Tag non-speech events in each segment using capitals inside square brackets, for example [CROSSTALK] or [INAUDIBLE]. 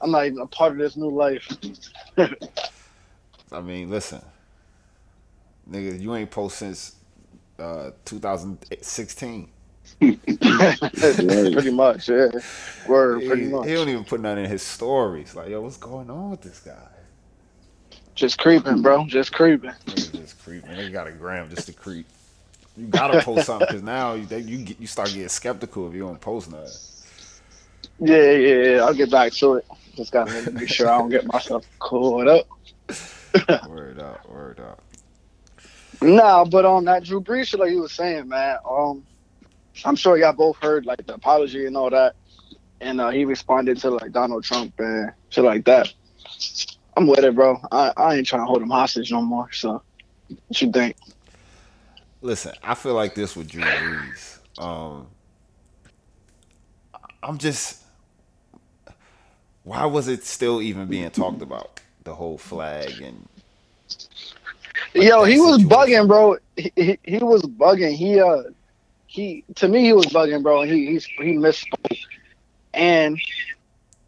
I'm not even a part of this new life. I mean, listen, nigga, you ain't post since uh, 2016. [LAUGHS] pretty much, yeah. Word, pretty he, much. he don't even put nothing in his stories. Like, yo, what's going on with this guy? Just creeping, bro. Just creeping. Just creeping. Nigga got a gram just to creep. You gotta post something because now you you get, you start getting skeptical if you don't post nothing. Yeah, yeah, yeah. I'll get back to it. Just gotta make [LAUGHS] sure I don't get myself caught up. [LAUGHS] word up, word up. Nah, but on um, that Drew Brees shit, like you was saying, man. Um, I'm sure y'all both heard like the apology and all that, and uh, he responded to like Donald Trump and shit like that. I'm with it, bro. I, I ain't trying to hold him hostage no more. So, what you think? Listen, I feel like this with Drew Brees. Um, I'm just, why was it still even being talked about? The whole flag and. Like Yo, he was bugging, bro. He, he, he was bugging. He uh he to me he was bugging, bro. He he he misspoke, and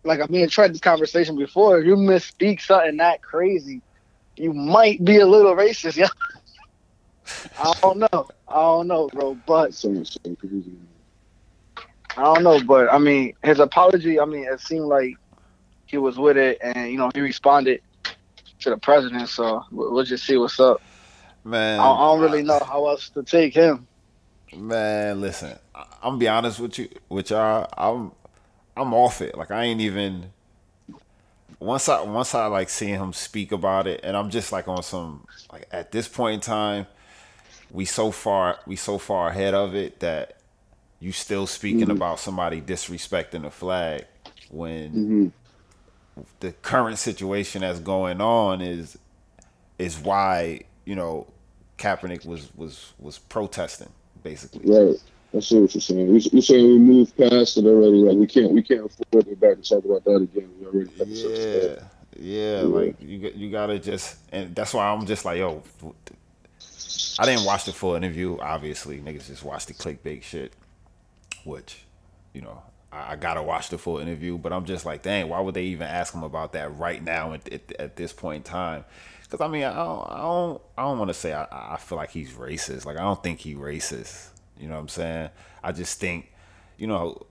like I mean, I tried this conversation before. If you misspeak something that crazy, you might be a little racist, yeah. [LAUGHS] I don't know. I don't know, bro. But I don't know, but I mean, his apology. I mean, it seemed like he was with it, and you know, he responded to the president. So we'll just see what's up. Man, I, I don't really know how else to take him. Man, listen, I'm gonna be honest with you, with y'all. I'm, I'm off it. Like I ain't even. Once I once I like seeing him speak about it, and I'm just like on some like at this point in time, we so far we so far ahead of it that you still speaking mm-hmm. about somebody disrespecting the flag when mm-hmm. the current situation that's going on is is why you know Kaepernick was was was protesting basically. Right. I see what you're saying. You're saying we moved past it already. Like we can't we can't afford to go back and talk about that again. We already yeah. yeah, yeah, like you you gotta just and that's why I'm just like yo. I didn't watch the full interview. Obviously, niggas just watched the clickbait shit, which you know I, I gotta watch the full interview. But I'm just like, dang, why would they even ask him about that right now at, at, at this point in time? Because I mean, I don't, I don't, I don't want to say I, I feel like he's racist. Like I don't think he racist. You know what I'm saying? I just think, you know,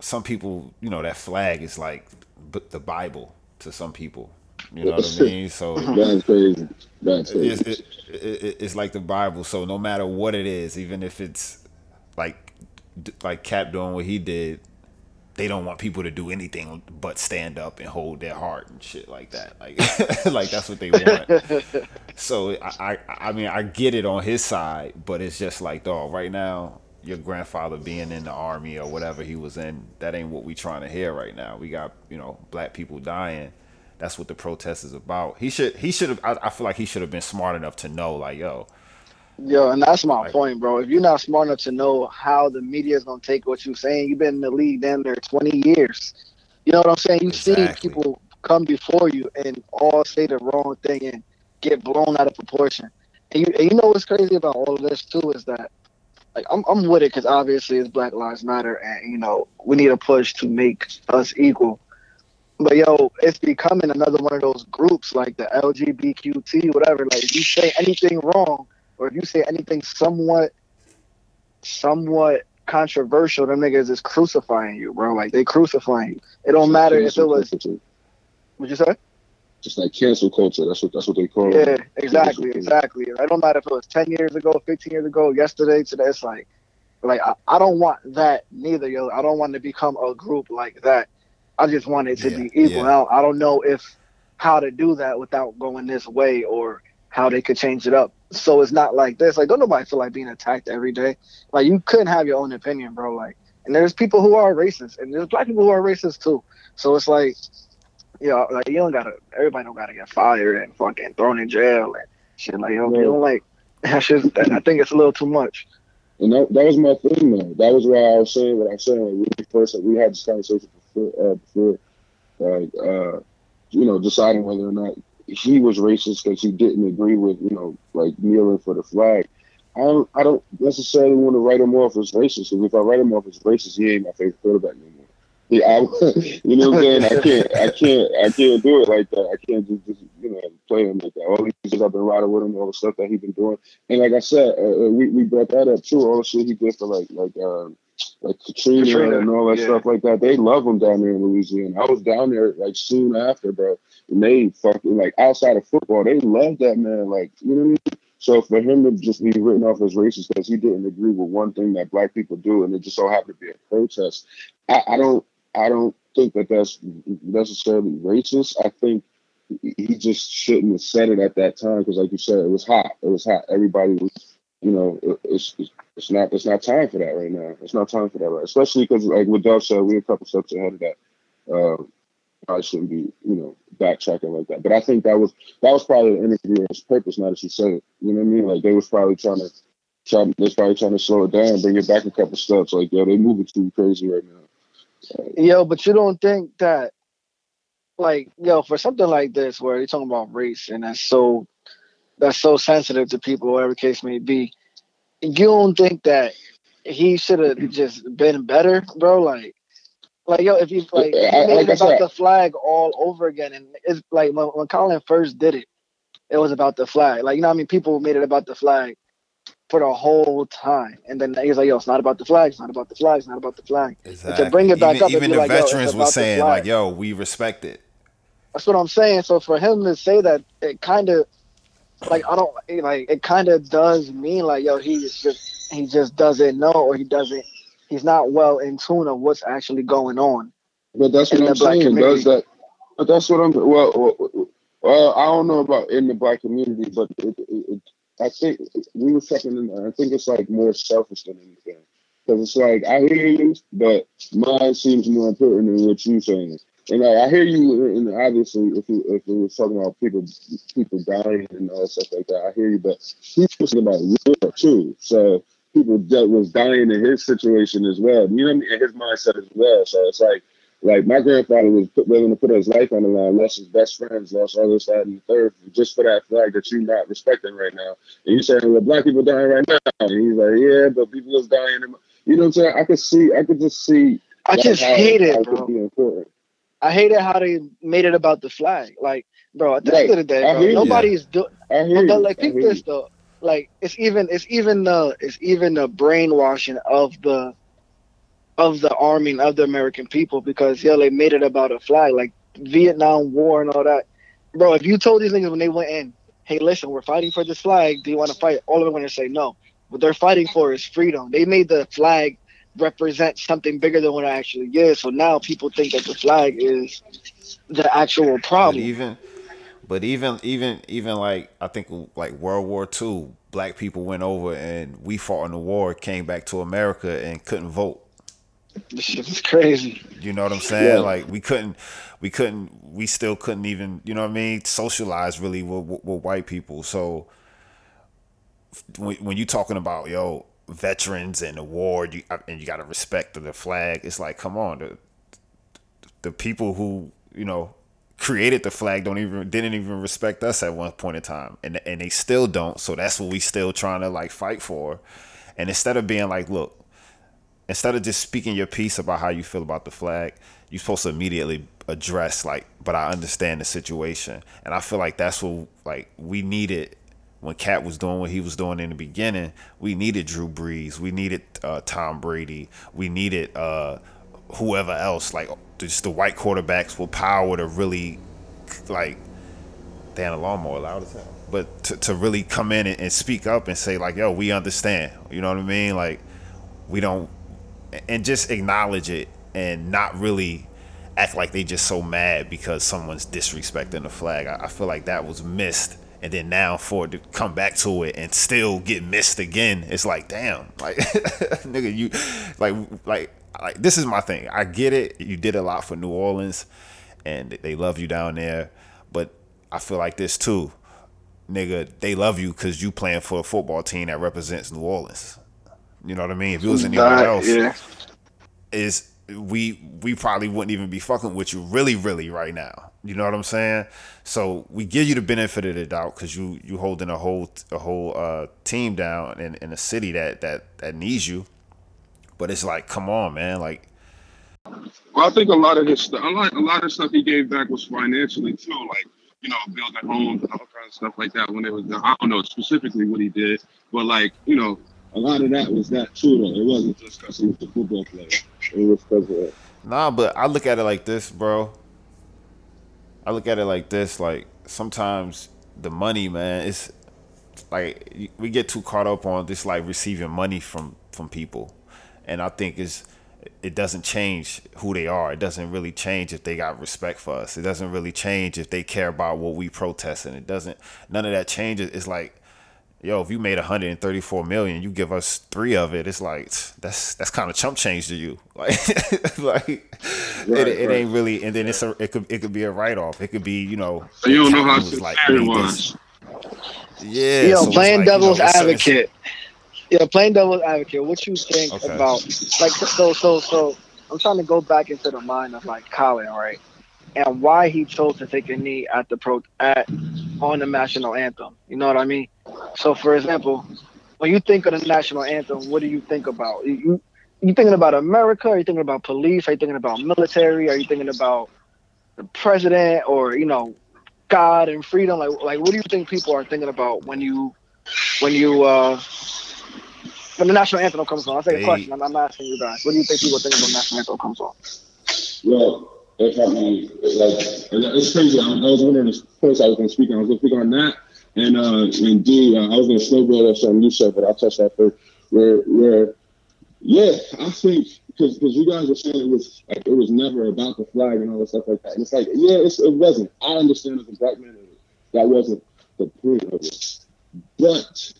some people, you know, that flag is like the Bible to some people. You know what I mean? So that's crazy. That's crazy. It's, it, it, it's like the Bible. So no matter what it is, even if it's like like Cap doing what he did, they don't want people to do anything but stand up and hold their heart and shit like that. Like, [LAUGHS] like that's what they want. so I, I, I mean, I get it on his side, but it's just like, dog, right now, your grandfather being in the army or whatever he was in, that ain't what we trying to hear right now. We got, you know, black people dying. That's what the protest is about. He should, he should have. I, I feel like he should have been smart enough to know, like, yo, Yo, and that's my like, point, bro. If you're not smart enough to know how the media is gonna take what you're saying, you've been in the league damn near 20 years. You know what I'm saying? You've exactly. seen people come before you and all say the wrong thing and get blown out of proportion. And you, and you know what's crazy about all of this too is that, like, I'm I'm with it because obviously it's Black Lives Matter, and you know we need a push to make us equal. But yo, it's becoming another one of those groups like the LGBTQT, whatever. Like, if you say anything wrong or if you say anything somewhat, somewhat controversial, them niggas is crucifying you, bro. Like they crucifying you. It don't matter if it was. What you say? Just like cancel culture. That's what that's what they call yeah, it. Yeah, exactly, exactly. It don't matter if it was ten years ago, fifteen years ago, yesterday, today. It's like, like I, I don't want that neither, yo. I don't want to become a group like that. I just want it to yeah, be equal. Yeah. I don't know if how to do that without going this way or how they could change it up so it's not like this. Like, don't nobody feel like being attacked every day. Like, you couldn't have your own opinion, bro. Like, and there's people who are racist, and there's black people who are racist too. So it's like, you know, like you don't gotta. Everybody don't gotta get fired and fucking thrown in jail and shit. Like, yo, yeah. you don't like. [LAUGHS] I think it's a little too much. And that, that was my thing, man. That was why I was saying what I was saying. Like, we first, like, we had this conversation before, uh, before like, uh, you know, deciding whether or not he was racist because he didn't agree with you know like kneeling for the flag. I don't I don't necessarily want to write him off as racist. Because if I write him off as racist, he ain't my favorite quarterback anymore. Yeah, I, [LAUGHS] you know what I'm saying? I can't, I can't, I can't do it like that. I can't just, just you know, play him like that. All these years I've been riding with him, all the stuff that he's been doing, and like I said, uh, uh, we we brought that up too. All the shit he did for like like uh, like Katrina, Katrina, and all that yeah. stuff like that. They love him down there in Louisiana. I was down there like soon after, bro, and they fucking like outside of football, they love that man. Like you know what I mean? So for him to just be written off as racist because he didn't agree with one thing that black people do, and it just so happened to be a protest, I, I don't, I don't think that that's necessarily racist. I think he just shouldn't have said it at that time because, like you said, it was hot. It was hot. Everybody was, you know, it's it's not it's not time for that right now. It's not time for that, right? Especially because, like what Duff said, we're a couple steps ahead of that. Um, I shouldn't be, you know, backtracking like that. But I think that was that was probably an interviewer's purpose. Now that you said it, you know what I mean? Like they was probably trying to try. They was probably trying to slow it down, bring it back a couple steps. Like yo, they moving too crazy right now. yo, but you don't think that, like, yo, for something like this where you're talking about race and that's so that's so sensitive to people, whatever case may be, you don't think that he should have just been better, bro? Like like yo, if you like, he made it about the flag all over again, and it's like when, when Colin first did it, it was about the flag. Like you know, I mean, people made it about the flag for the whole time, and then he was like, "Yo, it's not about the flag. It's not about the flag. It's not about the flag." Exactly. to bring it back even, up, even the like, veterans were saying like, "Yo, we respect it." That's what I'm saying. So for him to say that, it kind of like I don't like it. Kind of does mean like, yo, he just he just doesn't know or he doesn't he's not well in tune of what's actually going on. But that's what I'm saying. Does that? But that's what I'm. Well, well, I don't know about in the black community, but it, it, it, I think we were talking. In, I think it's like more selfish than anything, because it's like I hear you, but mine seems more important than what you're saying. And I, I hear you, and obviously, if you if we were talking about people people dying and all stuff like that, I hear you. But he's talking about war too. So people that was dying in his situation as well. You know what I mean? In his mindset as well. So it's like, like my grandfather was put, willing to put his life on the line, lost his best friends, lost all this, that, and the third, just for that flag that you're not respecting right now. And you saying, well, black people dying right now. And he's like, yeah, but people is dying. You know what I'm saying? I could see, I could just see. I just hate it, bro. I hate it how they made it about the flag. Like, bro, at the right. end of the day, bro, nobody's doing. But, like, think this though like it's even it's even the it's even the brainwashing of the of the arming of the American people because yeah they made it about a flag like Vietnam War and all that. Bro, if you told these niggas when they went in, hey listen, we're fighting for this flag, do you want to fight? All of them gonna say no. What they're fighting for is freedom. They made the flag represent something bigger than what it actually is. So now people think that the flag is the actual problem. But even but even even even like I think like World War II, black people went over and we fought in the war, came back to America and couldn't vote. This shit is crazy. You know what I'm saying? Yeah. Like we couldn't, we couldn't, we still couldn't even, you know what I mean, socialize really with, with, with white people. So when, when you talking about yo veterans and the war, you, and you got to respect the flag, it's like, come on, the the people who you know created the flag don't even didn't even respect us at one point in time. And and they still don't so that's what we still trying to like fight for. And instead of being like look instead of just speaking your piece about how you feel about the flag you're supposed to immediately address like but i understand the situation. And i feel like that's what like we needed when Cat was doing what he was doing in the beginning, we needed Drew Brees, we needed uh, Tom Brady, we needed uh, whoever else, like just the white quarterbacks with power to really like damn the lawnmower loud as hell. But to, to really come in and, and speak up and say like, yo, we understand. You know what I mean? Like we don't and just acknowledge it and not really act like they just so mad because someone's disrespecting the flag. I, I feel like that was missed and then now for it to come back to it and still get missed again, it's like damn, like [LAUGHS] nigga, you like like like this is my thing. I get it. You did a lot for New Orleans, and they love you down there. But I feel like this too, nigga. They love you because you playing for a football team that represents New Orleans. You know what I mean? If it was anywhere else, yeah. is we we probably wouldn't even be fucking with you really really right now. You know what I'm saying? So we give you the benefit of the doubt because you you holding a whole a whole uh, team down in, in a city that that that needs you. But it's like, come on, man. Like, Well, I think a lot of his stuff, a lot, a lot of stuff he gave back was financially too, like you know, building homes and all kinds of stuff like that. When it was, I don't know specifically what he did, but like you know, a lot of that was that too. Though it wasn't just because he was a football player; it was because of that. Nah, but I look at it like this, bro. I look at it like this, like sometimes the money, man, it's like we get too caught up on this like receiving money from from people, and I think it's it doesn't change who they are. It doesn't really change if they got respect for us. It doesn't really change if they care about what we protest, and it doesn't. None of that changes. It's like, yo, if you made 134 million, you give us three of it. It's like that's that's kind of chump change to you. [LAUGHS] Like, like right, it, it right. ain't really. And then it's a it could it could be a write off. It could be you know. So you don't know how sincere like, it was. Yeah. Yo, so playing like, devil's you know, advocate. Yeah, playing devil's advocate. What you think okay. about like so so so? I'm trying to go back into the mind of like Colin, right? And why he chose to take a knee at the pro at on the national anthem. You know what I mean? So, for example, when you think of the national anthem, what do you think about? You you thinking about America? Are you thinking about police? Are you thinking about military? Are you thinking about the president or you know God and freedom? Like like what do you think people are thinking about when you when you uh when the national anthem comes on? I'll take a question. I'm, I'm, asking you guys. What do you think people think when the national anthem comes on? Well, if I mean, like, it's crazy. I, I was wondering the points I was going to speak on. I was going to speak on that, and uh, and D, uh, I was going to snowball that something you said, but I'll touch that first. Where, where, yeah, I think because because you guys were saying it was like it was never about the flag and all that stuff like that. And it's like, yeah, it's, it wasn't. I understand as a black man that wasn't the point of it, but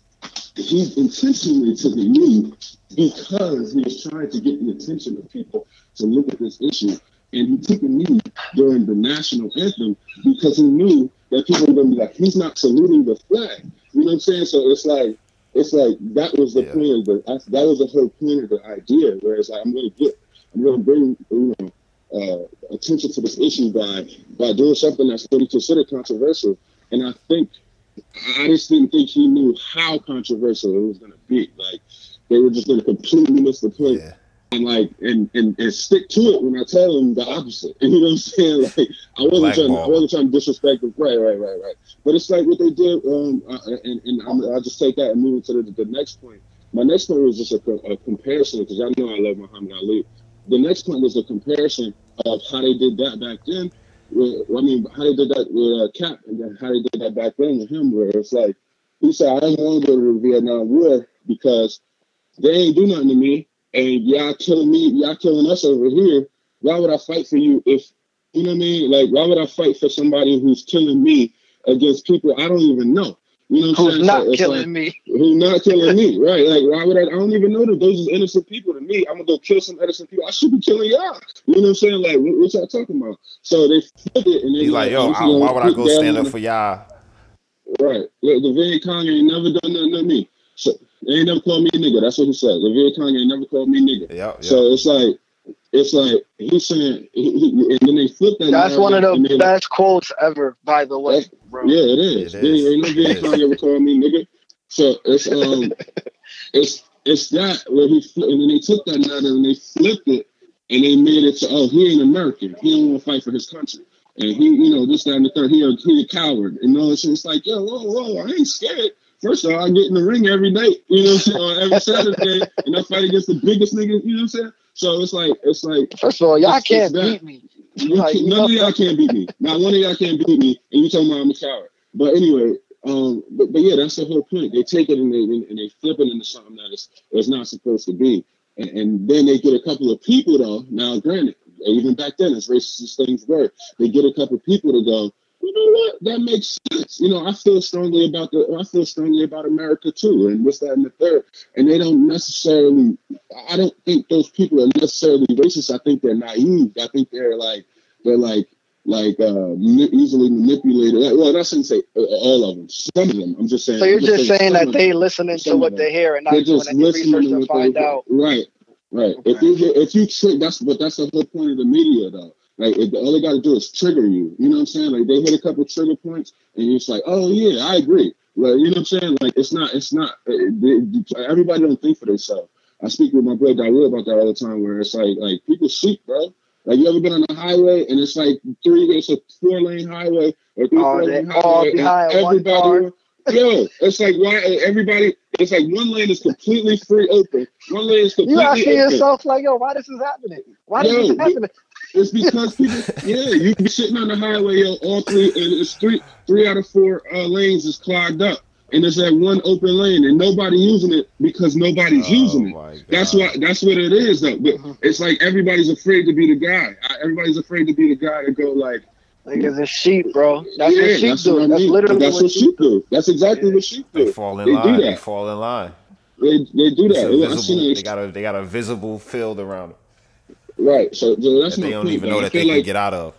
he intentionally took a knee because he was trying to get the attention of people to look at this issue. And he took a knee during the national anthem because he knew that people were going to be like, he's not saluting the flag. You know what I'm saying? So it's like, it's like that was the yeah. point of the that was the whole point of the idea. Whereas like, I'm going to get, I'm going to bring you know uh, attention to this issue by by doing something that's going to be considered controversial. And I think Mm-hmm. I just didn't think he knew how controversial it was going to be. Like they were just going to completely miss the point. Yeah. And like and, and and stick to it when I tell them the opposite. [LAUGHS] You know what I'm saying? Like I wasn't Black trying ball. I wasn't trying to disrespect them. Right, right, right, right. But it's like what they did. Um, uh, uh, and and i will just take that and move into the, the next point. My next point was just a, a comparison because I know I love Muhammad Ali. The next point was a comparison of how they did that back then I mean, how they did that with uh, Cap, and then how they did that back then with him, where it's like he said, "I don't want to go to the Vietnam War because they ain't do nothing to me, and y'all killing me, y'all killing us over here. Why would I fight for you if you know what I mean? Like, why would I fight for somebody who's killing me against people I don't even know? You know who's not so killing like, me? Who's not killing me? Right? Like, why would I? I don't even know that those are innocent people to me. I'm gonna go kill some innocent people. I should be killing y'all. You know what I'm saying? Like, what, what y'all talking about? So they flip it, and they he's like, "Yo, I, why would I go stand up for y'all?" Right. Look, the Viet Cong ain't never done nothing to me. So they ain't never called me a nigga. That's what he said. The Viet Cong ain't never called me nigga. Yeah. Yep. So it's like it's like he's saying, he, he, and then they flip that. That's one of the best like, quotes ever, by the way, bro. Yeah, it is. It is. Ain't no Viet Cong ever called me nigga. So it's um, [LAUGHS] it's it's that where he flipped, and then they took that letter and they flipped it and they made it to oh he ain't American, he don't want to fight for his country, and he you know this that and the third he a he a coward and all this. It's like yo whoa whoa I ain't scared. First of all, I get in the ring every night, you know what I'm saying, every Saturday, and I fight against the biggest niggas, you know what I'm saying. So it's like it's like first of all, y'all can't beat me. Like, none of y'all can't beat me. Not one of y'all can't beat me, and you talking about I'm a coward. But anyway, um, but, but yeah, that's the whole point. They take it and they and they flip it into something that is it's not supposed to be, and, and then they get a couple of people though. Now, granted, even back then, as racist as things were, they get a couple of people to go. You know what? That makes sense. You know, I feel strongly about the. I feel strongly about America too, and what's that in the third? And they don't necessarily. I don't think those people are necessarily racist. I think they're naive. I think they're like they're like like uh, easily manipulated. Well, I shouldn't say uh, all of them. Some of them. I'm just saying. So you're just, saying, saying that they listening to what they hear and not doing any research to find out. Right, right. Okay. If you if you trick, that's but that's the whole point of the media, though. Like if, all they got to do is trigger you. You know what I'm saying? Like they hit a couple trigger points, and you're just like, oh yeah, I agree. Like you know what I'm saying? Like it's not, it's not. It, uh, it, everybody don't think for themselves. I speak with my brother Daryl about that all the time, where it's like like people shoot, bro. Like you ever been on a highway and it's like three, it's a four lane highway or three, oh, four lane highway, and everybody, [LAUGHS] yo, it's like why everybody, it's like one lane is completely free open, one lane is completely. You asking yourself like, yo, why this is happening? Why yo, this is happening? It's because people, yeah, you be sitting on the highway, yo, all three, and it's three, three out of four uh, lanes is clogged up and it's that one open lane and nobody using it because nobody's oh, using it. That's what that's what it is though. But mm-hmm. it's like everybody's afraid to be the guy. Everybody's afraid to be the guy to go like like it's a sheep, bro. That's yeah, what sheep that's do. What I mean. That's literally that's what, what sheep do. That's exactly yeah. what sheep do. They fall in they line. They fall in line. They, they do that. Visible, they got a they got a visible field around them. Right. So, so that's that they don't point, even know that they like, can get out of.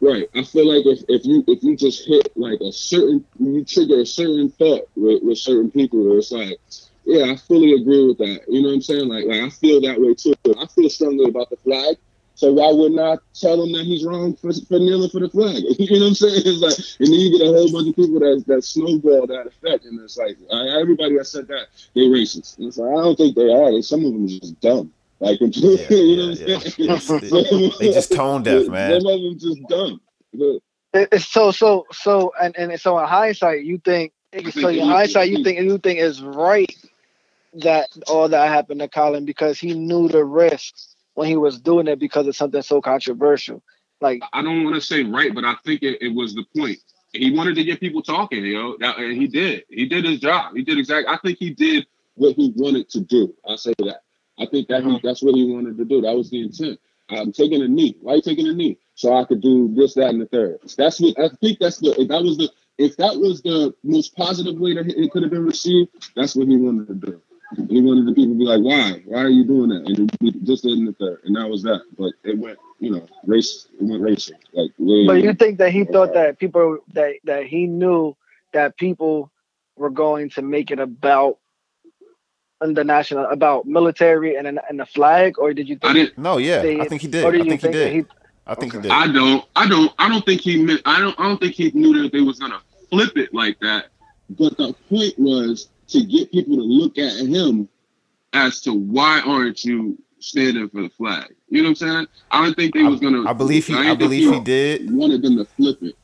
Right. I feel like if, if you if you just hit like a certain you trigger a certain thought with, with certain people, it's like, yeah, I fully agree with that. You know what I'm saying? Like like I feel that way too. I feel strongly about the flag. So why wouldn't I tell him that he's wrong for, for kneeling for the flag? [LAUGHS] you know what I'm saying? It's like, and then you get a whole bunch of people that that snowball that effect, and it's like everybody that said that they racist. And it's like I don't think they are. Some of them are just dumb. Like, yeah, [LAUGHS] you know yeah, yeah. they, they just tone deaf, [LAUGHS] man. Some of them just dumb. It's so so so and and so in hindsight, you think so in hindsight you think you think it's right that all that happened to Colin because he knew the risks when he was doing it because of something so controversial. Like I don't want to say right, but I think it, it was the point. He wanted to get people talking, you know, that, and he did. He did his job. He did exactly. I think he did what he wanted to do. I say that. I think that he, that's what he wanted to do. That was the intent. I'm taking a knee. Why are you taking a knee? So I could do this, that, and the third. That's what I think. That's the that was the if that was the most positive way that it could have been received. That's what he wanted to do. He wanted the people to be like, "Why? Why are you doing that?" And just did the third, and that was that. But it went, you know, race. It went racing. Like, but you think that he thought that people that that he knew that people were going to make it about the national about military and and the flag, or did you? Think I didn't. No, yeah, they, I think he did. I think, think he did. He, I think okay. he did. I don't. I don't. I don't think he meant. I don't. I don't think he knew that they was gonna flip it like that. But the point was to get people to look at him as to why aren't you standing for the flag? You know what I'm saying? I don't think they I, was gonna. I believe he. I, I believe he, he did. Wanted them to flip it.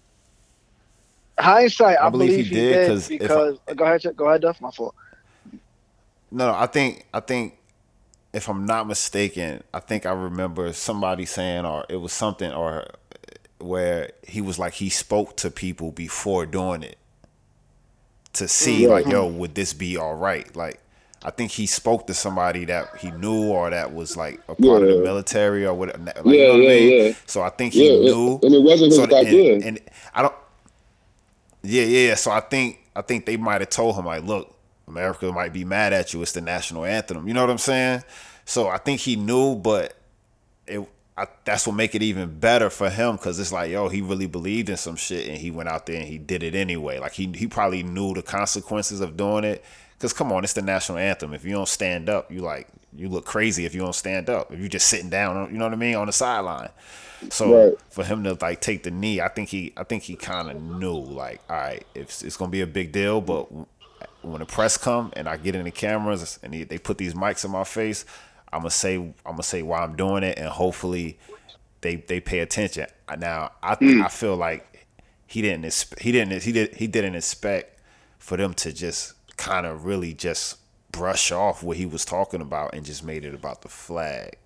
Hindsight, I, I believe, believe, he did, did because. go ahead, go ahead, Duff. My fault. No, no, I think I think if I'm not mistaken, I think I remember somebody saying or it was something or where he was like he spoke to people before doing it to see like yo would this be all right like I think he spoke to somebody that he knew or that was like a part yeah. of the military or whatever. Like, yeah, you know what yeah, I mean? yeah. So I think he yeah, knew, and it wasn't his so, idea. And, and I don't. Yeah, yeah. So I think I think they might have told him like, look, America might be mad at you. It's the national anthem. You know what I'm saying? So I think he knew, but it I, that's what make it even better for him because it's like, yo, he really believed in some shit and he went out there and he did it anyway. Like he he probably knew the consequences of doing it. Cause come on, it's the national anthem. If you don't stand up, you like you look crazy if you don't stand up. If you're just sitting down, you know what I mean, on the sideline. So right. for him to like take the knee, I think he I think he kind of knew like, all right, it's it's gonna be a big deal, but when the press come and I get in the cameras and they, they put these mics in my face, I'm gonna say I'm gonna say why I'm doing it, and hopefully they they pay attention. Now I mm. I feel like he didn't he didn't he did he didn't expect for them to just kind of really just brush off what he was talking about and just made it about the flag.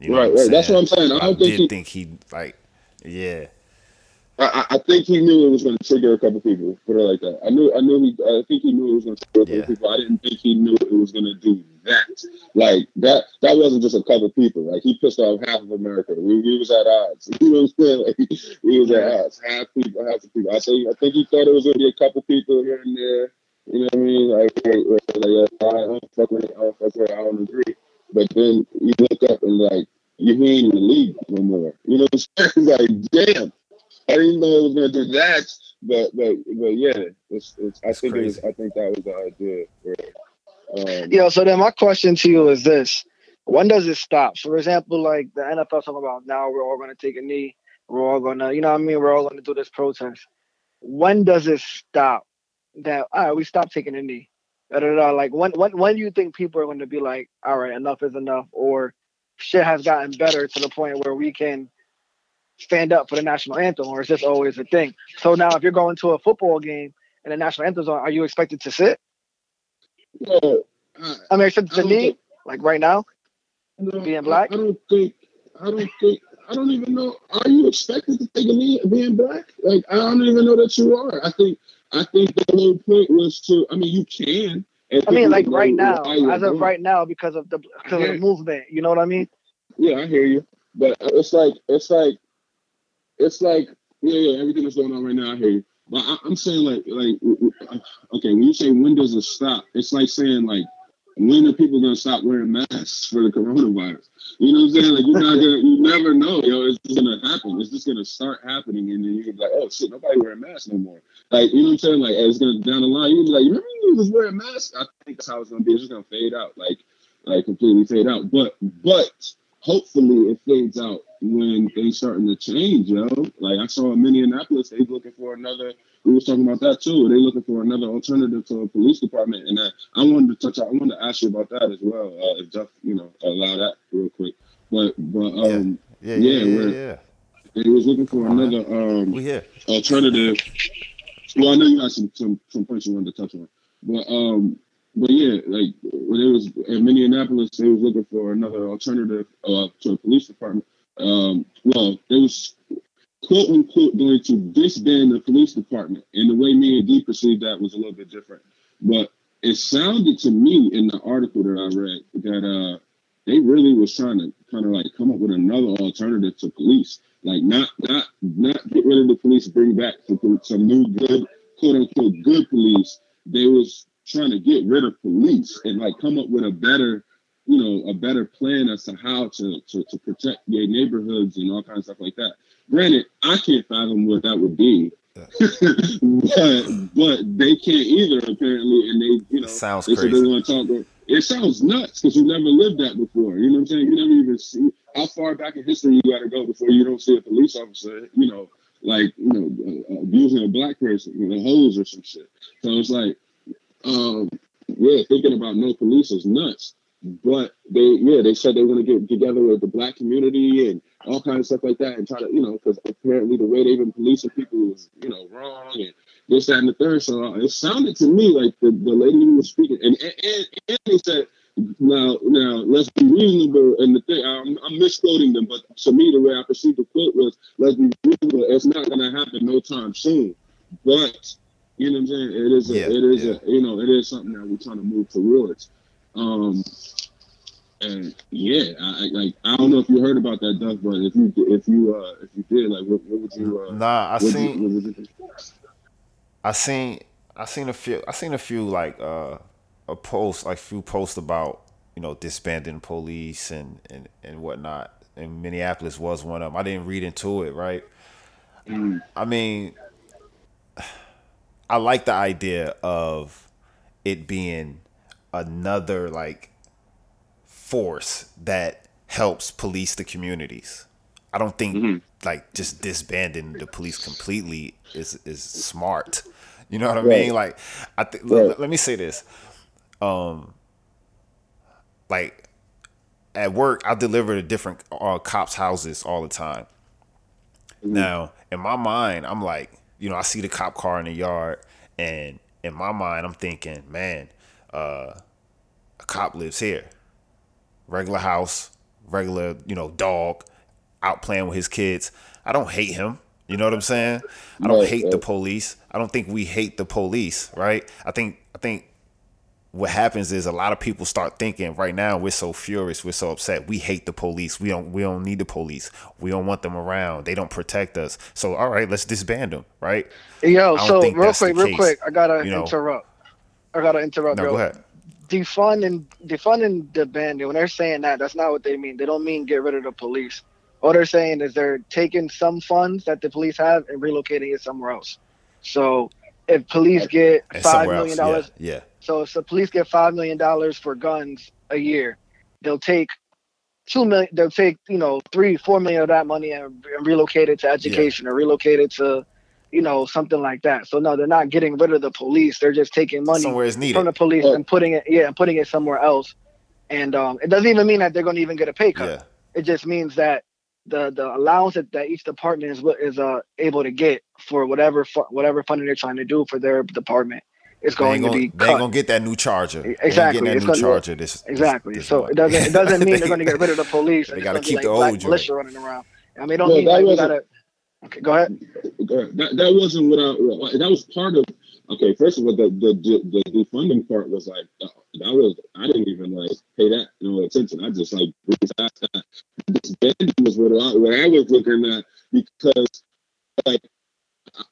You know right, right. That's what I'm saying. I, I don't think he, think he like yeah. I, I think he knew it was going to trigger a couple people. Put it like that. I knew. I knew he. I think he knew it was going to trigger a couple yeah. people. I didn't think he knew it was going to do that. Like that. That wasn't just a couple people. Like he pissed off half of America. We, we was at odds. [LAUGHS] You know what I'm saying? Like we was at odds. Half people. Half the people. I say. I think he thought it was going to be a couple people here and there. You know what I mean? Like, like I don't fuck with it. I don't fuck with it. I don't agree. But then you look up and like you ain't in the league no more. You know what I'm saying? [LAUGHS] like, damn. I didn't know it was gonna do that, but but but yeah, it's, it's I think it was, I think that was the idea. um, you know, so then my question to you is this: When does it stop? For example, like the NFL talking about now, we're all gonna take a knee. We're all gonna, you know, what I mean, we're all gonna do this protest. When does it stop? That all right, we stop taking a knee. Da, da, da. Like when when when do you think people are going to be like, all right, enough is enough, or shit has gotten better to the point where we can stand up for the national anthem, or is this always a thing? So now, if you're going to a football game and the national anthem's on, are you expected to sit? Well, I, mean, except to me, like right now, no, being black. I, I don't think. I don't think. I don't even know. Are you expected to take a knee being black? Like I don't even know that you are. I think. I think the whole point was to. I mean, you can. I mean, like right now, as of right now, because of the because of the movement. You know what I mean? Yeah, I hear you. But it's like it's like it's like yeah, yeah. Everything that's going on right now, I hear you. But I, am saying like like uh, okay, when you say when does it stop? It's like saying like when are people gonna stop wearing masks for the coronavirus? You know what I'm saying? Like you're not gonna, you never know, yo. It's just gonna happen. It's just gonna start happening, and then you're like, oh shit, nobody wearing masks no more. Like you know what I'm saying? Like it's gonna down the line, you're be like, you remember you was wearing masks? I think that's how it's gonna be. It's just gonna fade out, like like completely fade out. But but hopefully it fades out when things starting to change, yo. Like I saw in Minneapolis, they was looking for another. We was talking about that too. They looking for another alternative to a police department, and I, I wanted to touch. I wanted to ask you about that as well. Uh, if Jeff, you know, allow that real quick. But but um, yeah, yeah, yeah, yeah, yeah. They was looking for another um we here. alternative. Well, I know you got some some some points you wanted to touch on, but um, but yeah, like when it was in Minneapolis, they was looking for another alternative uh, to a police department um, well, it was quote unquote going to disband the police department. And the way me and D perceived that was a little bit different. But it sounded to me in the article that I read that uh, they really was trying to kind of like come up with another alternative to police. Like not not not get rid of the police, bring back some, some new good quote unquote good police. They was trying to get rid of police and like come up with a better you know, a better plan as to how to, to, to protect neighborhoods and all kinds of stuff like that. Granted, I can't fathom what that would be. [LAUGHS] but but they can't either apparently, and they you know sounds they crazy. They want to talk. It sounds nuts because you never lived that before. You know what I'm saying? You never even see how far back in history you got to go before you don't see a police officer. You know, like you know, uh, abusing a black person, you know, hose or some shit. So it's like, um, yeah, thinking about no police is nuts. But they, yeah, they said they want to get together with the black community and all kinds of stuff like that, and try to, you know, because apparently the way they've been policing people is, you know, wrong and this, that, and the third. So uh, it sounded to me like the, the lady who was speaking, and and, and they said, now, now let's be reasonable. And the thing, I'm, I'm misquoting them, but to me, the way I perceived the quote was, let's be reasonable. It's not going to happen no time soon, but you know what I'm saying? It is a, yeah, it is yeah. a, you know, it is something that we're trying to move towards. Um, and yeah, I, like I don't know if you heard about that, Duff, but if you if you uh if you did, like what, what would you? Uh, nah, I seen. You, I seen. I seen a few. I seen a few like uh a post like few posts about you know disbanding police and and and whatnot. And Minneapolis was one of them. I didn't read into it, right? Mm. I mean, [SIGHS] I like the idea of it being another like force that helps police the communities. I don't think mm-hmm. like just disbanding the police completely is is smart. You know what I right. mean? Like I think right. let, let, me say this. Um like at work I deliver to different uh, cops houses all the time. Mm-hmm. Now, in my mind, I'm like, you know, I see the cop car in the yard and in my mind I'm thinking, man, uh a cop lives here regular house, regular, you know, dog, out playing with his kids. I don't hate him. You know what I'm saying? I don't hate the police. I don't think we hate the police, right? I think I think what happens is a lot of people start thinking right now we're so furious, we're so upset. We hate the police. We don't we don't need the police. We don't want them around. They don't protect us. So all right, let's disband them, right? Yo, so real quick, real quick, I gotta you know, interrupt. I gotta interrupt. No, go ahead. Defunding defunding the bandit when they're saying that that's not what they mean. They don't mean get rid of the police. What they're saying is they're taking some funds that the police have and relocating it somewhere else. So if police get five million dollars yeah, yeah, so if the police get five million dollars for guns a year they'll take two million they'll take you know three four million of that money and, and relocate it to education yeah. or relocate it to you know, something like that. So no, they're not getting rid of the police. They're just taking money somewhere is needed. from the police and putting it, yeah, and putting it somewhere else. And um, it doesn't even mean that they're going to even get a pay cut. Yeah. It just means that the the allowance that, that each department is is uh able to get for whatever fu- whatever funding they're trying to do for their department is They going ain't to gonna, be they ain't gonna get that new charger. They ain't Exactly. that new gonna- charger. This this- Exactly. this so month. it doesn't it doesn't mean they're going to get rid of the [LAUGHS] police. They gotta keep be the old joint. militia running around. I mean, it don't Well, mean that like we gotta. Okay, go ahead. That, that wasn't what I. That was part of. Okay, first of all, the the the, defunding part was like uh, that was. I didn't even like pay that no attention. I just like. This band was what I what I was looking at because like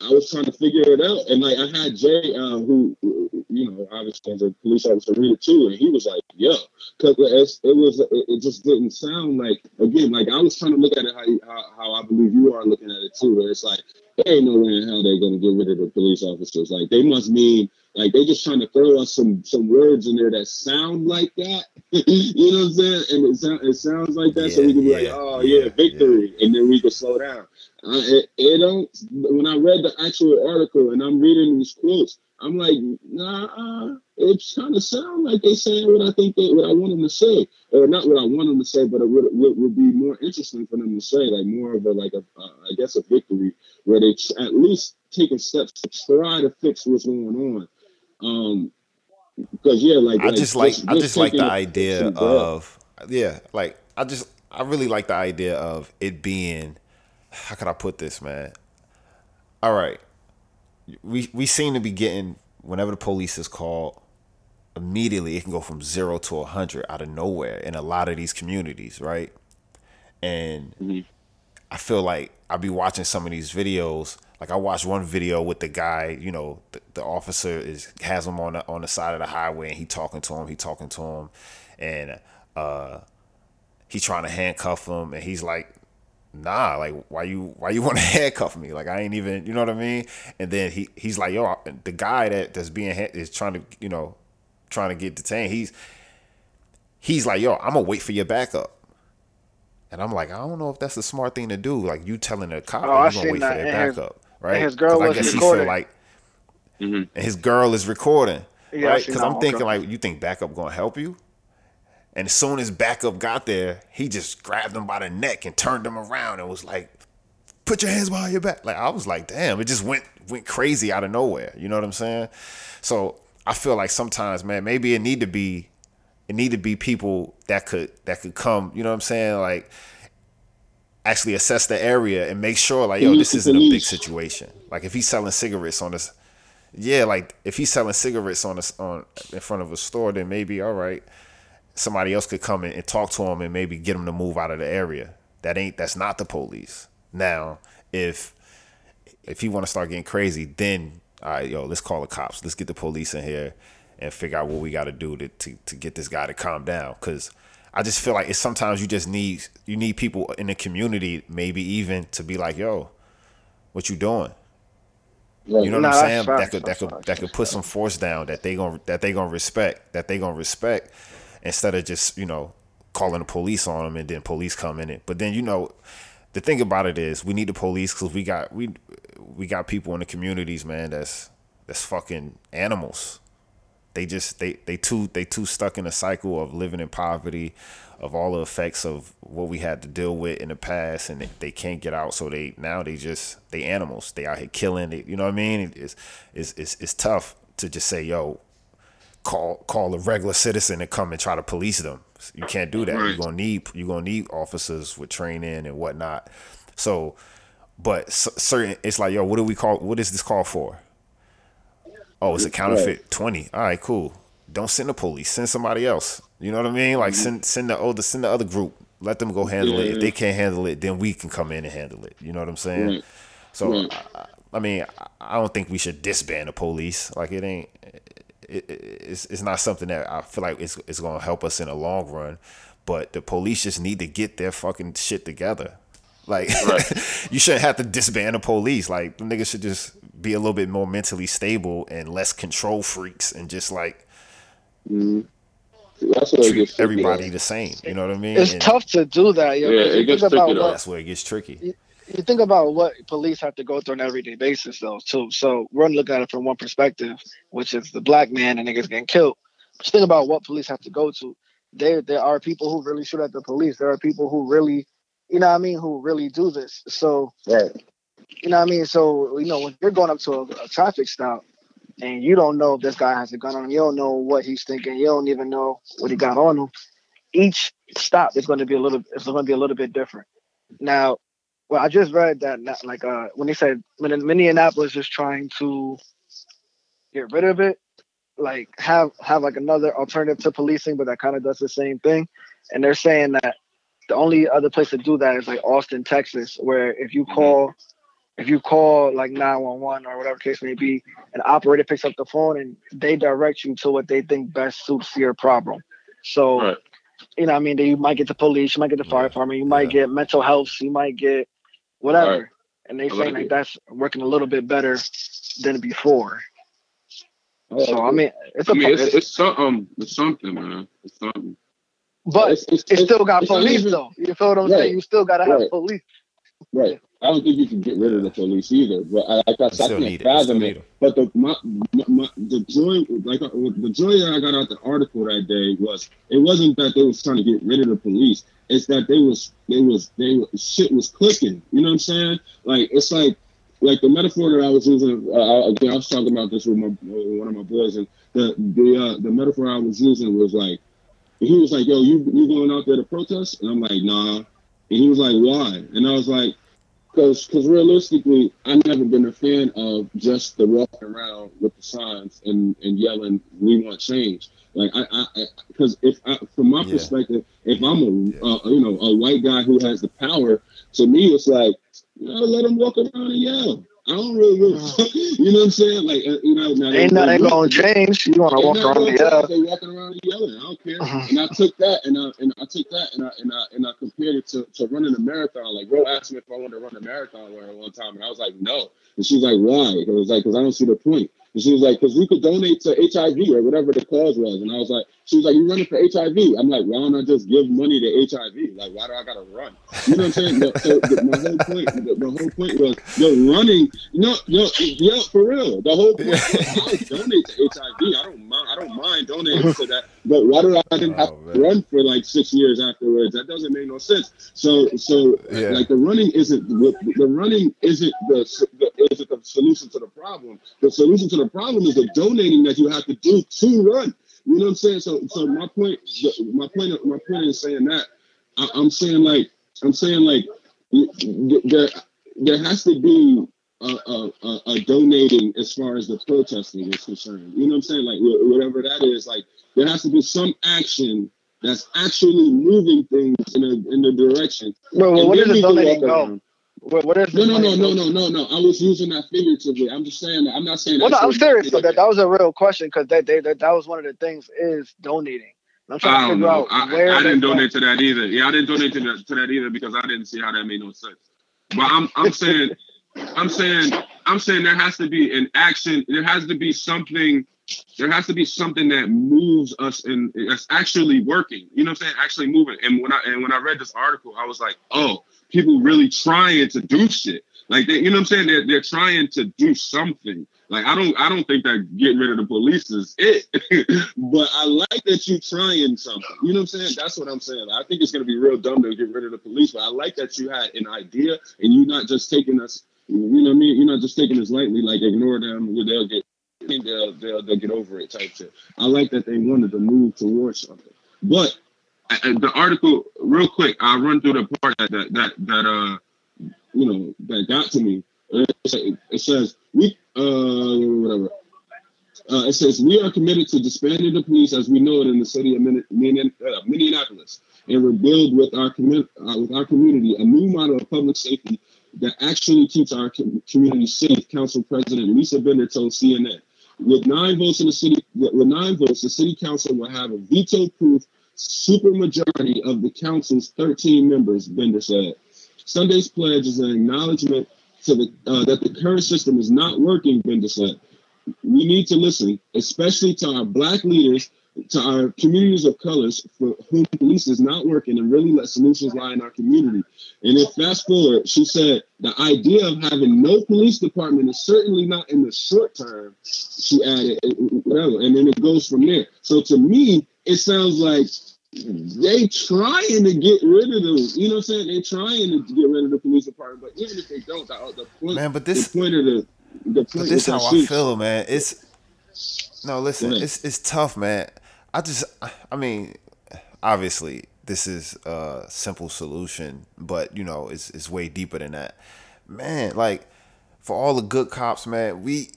I- was trying to figure it out, and like I had Jay, uh, who you know obviously as a police officer, read it too, and he was like, "Yo," because it was it, just didn't sound like again like I was trying to look at it how how, how I believe you are looking at it too, where it's like there ain't no way in hell they're gonna get rid of the police officers. Like they must mean like they're just trying to throw us some some words in there that sound like that. [LAUGHS] you know what I'm saying? And it, sound, it sounds like that, so we can be yeah, like, oh yeah, yeah, victory, and then we can slow down. It, it don't. When I read the actual article and I'm reading these quotes, I'm like, nah, it's kind of sound like they saying what I think they, what I want them to say, or not what I want them to say, but it would, would, would be more interesting for them to say, like more of a like a, uh, I guess a victory where they at least taking steps to try to fix what's going on. Um, because yeah, like I just like I just like the idea of yeah, like I just I really like the idea of it being how could I put this, man? All right. We we seem to be getting whenever the police is called immediately it can go from 0 to a 100 out of nowhere in a lot of these communities, right? And Mhm. I feel like I'll be watching some of these videos. Like I watched one video with the guy, you know, the, the officer is has him on the on the side of the highway and he talking to him, he talking to him, and uh he trying to handcuff him and he's like, nah, like why you why you [LAUGHS] want to handcuff me? Like I ain't even, you know what I mean? And then he he's like, yo, the guy that that's being ha- is trying to, you know, trying to get detained. He's he's like, yo, I'm gonna wait for your backup. And I'm like, I don't know if that's the smart thing to do. Like you telling the cop Oh, that I you gonna wait for their backup, right? his girl 'Cause I was guess he recording. feel like Mhm. and his girl is recording, Yeah, right? Because I'm thinking okay. like, you think backup gonna help you? And as soon as backup got there, he just grabbed him by the neck and turned him around and was like, "Put your hands behind your back." Like I was like, "Damn!" It just went went crazy out of nowhere. You know what I'm saying? So I feel like sometimes, man, maybe it need to be it need to be people that could that could come. You know what I'm saying? Like actually assess the area and make sure, like, yo, this isn't a big situation. Like if he's selling cigarettes on this, yeah, like if he's selling cigarettes on this on in front of a store, then maybe all right somebody else could come in and talk to him and maybe get him to move out of the area. That ain't that's not the police. Now, if if he want to start getting crazy, then all right, yo, let's call the cops. Let's get the police in here and figure out what we got to do to to to get this guy to calm down. Cause I just feel like it's sometimes you just need you need people in the community, maybe even to be like, yo, what you doing? Right. You know Nah, what I'm saying? that could that could that could put some force down that they gonna that they gonna respect that they gonna respect instead of just you know calling the police on them and then police come in it. But then you know the thing about it is we need the police because we got we we got people in the communities, man. That's that's fucking animals. They just they they too they too stuck in a cycle of living in poverty, of all the effects of what we had to deal with in the past, and they, they can't get out. So they now they just they animals. They out here killing. They, you know what I mean? It's it's it's it's tough to just say yo, call call a regular citizen and come and try to police them. You can't do that. You're gonna need you're gonna need officers with training and whatnot. So, but certain it's like yo, what do we call? What is this call for? Oh, it's a counterfeit twenty. All right, cool. Don't send the police. Send somebody else. You know what I mean? Like mm-hmm. send send the other send the other group. Let them go handle it. If they can't handle it, then we can come in and handle it. You know what I'm saying? Right. So, Right. I, I mean, I- don't think we should disband the police. Like it ain't. It, it, it's it's not something that I feel like it's it's gonna help us in the long run. But the police just need to get their fucking shit together. Like [LAUGHS] you shouldn't have to disband the police. Like the niggas should just be a little bit more mentally stable and less control freaks and just like mm-hmm. That's what it treat gets everybody though. the same. You know what I mean? It's And tough to do that, yo. Yeah, 'cause it you gets think about tricky, what- That's where it gets tricky. you think about what police have to go through on an everyday basis, though. too. so we're looking at it from one perspective, which is the black man and niggas getting killed. Just think about what police have to go to. There, there are people who really shoot at the police. There are people who really, you know, what I mean, who really do this. So, right. You know, what I mean. So, you know, when you're going up to a, a traffic stop and you don't know if this guy has a gun on him, you don't know what he's thinking, you don't even know what he got on him. Each stop is going to be a little, it's going to be a little bit different. Now, well, I just read that like uh when they said when Minneapolis is trying to get rid of it, like have have like another alternative to policing, but that kind of does the same thing. And they're saying that the only other place to do that is like Austin, Texas, where if you mm-hmm. call if you call like 911 or whatever case may be, an operator picks up the phone and they direct you to what they think best suits your problem. So, right. you know, I mean, you might get the police, you might get the fire department, you might yeah. get mental health, you might get whatever. Right. And they say like that's working a little bit better than before. Oh, so I mean, it's a I mean, it's, it's, something. It's something, man. It's something. But it's, it's, it's still got police even, though. You feel what I'm right. saying? You still gotta have right. police. Right. I don't think you can get rid of the police either. But I, like I, I can't fathom it. it. But the my, my, the joy, like uh, the joy that I got out the article that day was it wasn't that they was trying to get rid of the police. It's that they was they was they shit was clicking. You know what I'm saying? Like it's like like the metaphor that I was using. Uh, again, I was talking about this with my with one of my boys, and the the uh, the metaphor I was using was like he was like, "Yo, you you going out there to protest?" And I'm like, "Nah." And he was like, "Why?" And I was like, because because realistically, I've never been a fan of just the walking around with the signs and, and yelling, "We want change." Like I, because if I, from my yeah. perspective, if I'm a uh, you know a white guy who has the power, to me it's like, you know, let him walk around and yell. I don't really, really [LAUGHS] you know what I'm saying? Like, uh, you know, now ain't nothing gonna change. You want to walk around and yell? They walking around yelling. I don't care. Uh-huh. And I took that and I and I took that and I and I and I compared it to, to running a marathon. Like, bro asked me if I wanted to run a marathon one time, and I was like, no. And she was like, why? And It was like, because I don't see the point. And she was like, because we could donate to HIV or whatever the cause was. And I was like, she was like, "You're running for HIV? I'm like, why don't I just give money to HIV? Like, why do I gotta run? You know what I'm saying? so the, my whole point, the, the, whole point was, yo, running, no, yo, yo, for real. The whole point was, I donate to HIV. I don't mind, I don't mind donating to that. [LAUGHS] But why do I oh, to run for like six years afterwards? That doesn't make no sense. So, so yeah. like the running isn't the running isn't the, the isn't the solution to the problem. The solution to the problem is the donating that you have to do to run. You know what I'm saying? So, so my point, my point, my point is saying that I, am saying like, I'm saying like, there, there has to be a, a, a, a, donating as far as the protesting is concerned. You know what I'm saying? Like, whatever that is, like, there has to be some action that's actually moving things in a in the direction. Well, well what is the donating? What, what is no, no, no, no, no, no, no. I was using that figuratively. I'm just saying that. I'm not saying. Well, no, I'm serious. So that, that was a real question because that, they, that that was one of the things is donating. I'm trying to figure know. out I, where I didn't donate to that either. Yeah, I didn't donate to that, to that either because I didn't see how that made no sense. But I'm I'm saying I'm saying I'm saying there has to be an action. There has to be something. There has to be something that moves us and that's actually working. You know what I'm saying? Actually moving. And when I and when I read this article, I was like, oh, people really trying to do shit. Like they, you know what I'm saying? They're they're trying to do something. Like I don't I don't think that getting rid of the police is it. [LAUGHS] but I like that you trying something. You know what I'm saying? That's what I'm saying. I think it's gonna be real dumb to get rid of the police, but I like that you had an idea and you're not just taking us, you know what I mean? You're not just taking us lightly, like ignore them, they'll get they'll, they'll, they'll get over it type shit. I like that they wanted to move towards something. But the article real quick. I'll run through the part that that that, that uh you know that got to me. It, says we uh whatever. Uh, it says we are committed to disbanding the police as we know it in the city of uh, Minneapolis and rebuild with our community uh, with our community a new model of public safety that actually keeps our community safe. Council President Lisa Bender told CNN. With nine votes in the city, with nine votes, the city council will have a veto-proof supermajority of the council's 13 members, Bender said. Sunday's pledge is an acknowledgement to the, uh, that the current system is not working, Bender said. We need to listen, especially to our black leaders to our communities of colors for whom police is not working and really let solutions lie in our community. And if fast forward, she said the idea of having no police department is certainly not in the short term. She added whatever, and then it goes from there. So to me, it sounds like they trying to get rid of them. You know what I'm saying? They're trying to get rid of the police department, but even if they don't, the, the point, man, but this the point of the, the point but this how I feel, man. It's no, listen, it's it's tough, man. I just, I mean, obviously this is a simple solution, but you know, it's it's way deeper than that. Man, like for all the good cops, man, we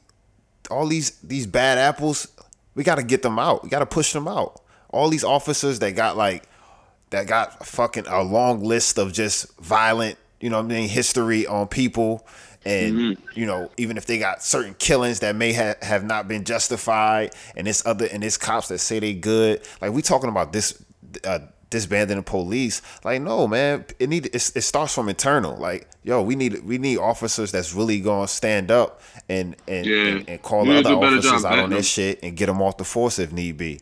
all these these bad apples, we got to get them out. We got to push them out. All these officers that got like that got fucking a long list of just violent, you know, I mean, history on people and mm-hmm. you know even if they got certain killings that may have, have not been justified and this other and this cops that say they good like we talking about this uh, disbanding the police like no man it need it, it starts from internal like yo we need we need officers that's really gonna stand up and and, yeah. and, and, call other officers out on that shit and get them off the force if need be.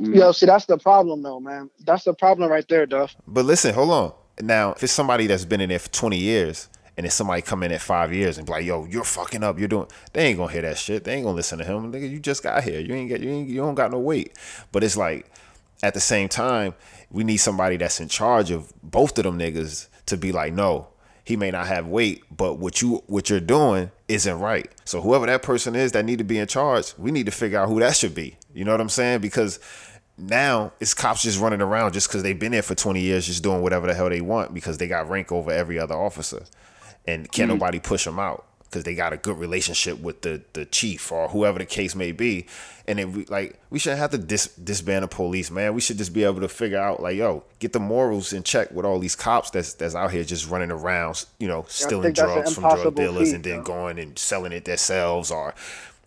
Mm. yo see that's the problem though man that's the problem right there duff but listen hold on now if it's somebody that's been in there for 20 years and then somebody come in at five years and be like, "Yo, you're fucking up. You're doing." They ain't gonna hear that shit. They ain't gonna listen to him. Nigga, you just got here. You ain't get. You ain't. You don't got no weight. But it's like, at the same time, we need somebody that's in charge of both of them niggas to be like, no, he may not have weight, but what you what you're doing isn't right. So whoever that person is that need to be in charge, we need to figure out who that should be. You know what I'm saying? Because now it's cops just running around just because they've been there for 20 years, just doing whatever the hell they want because they got rank over every other officer and can't mm nobody push them out because they got a good relationship with the the chief or whoever the case may be. And then we like we shouldn't have to dis, disband the police, man. We should just be able to figure out like, yo, get the morals in check with all these cops that's that's out here just running around, you know, stealing drugs from drug dealers feat, and then going and selling it themselves or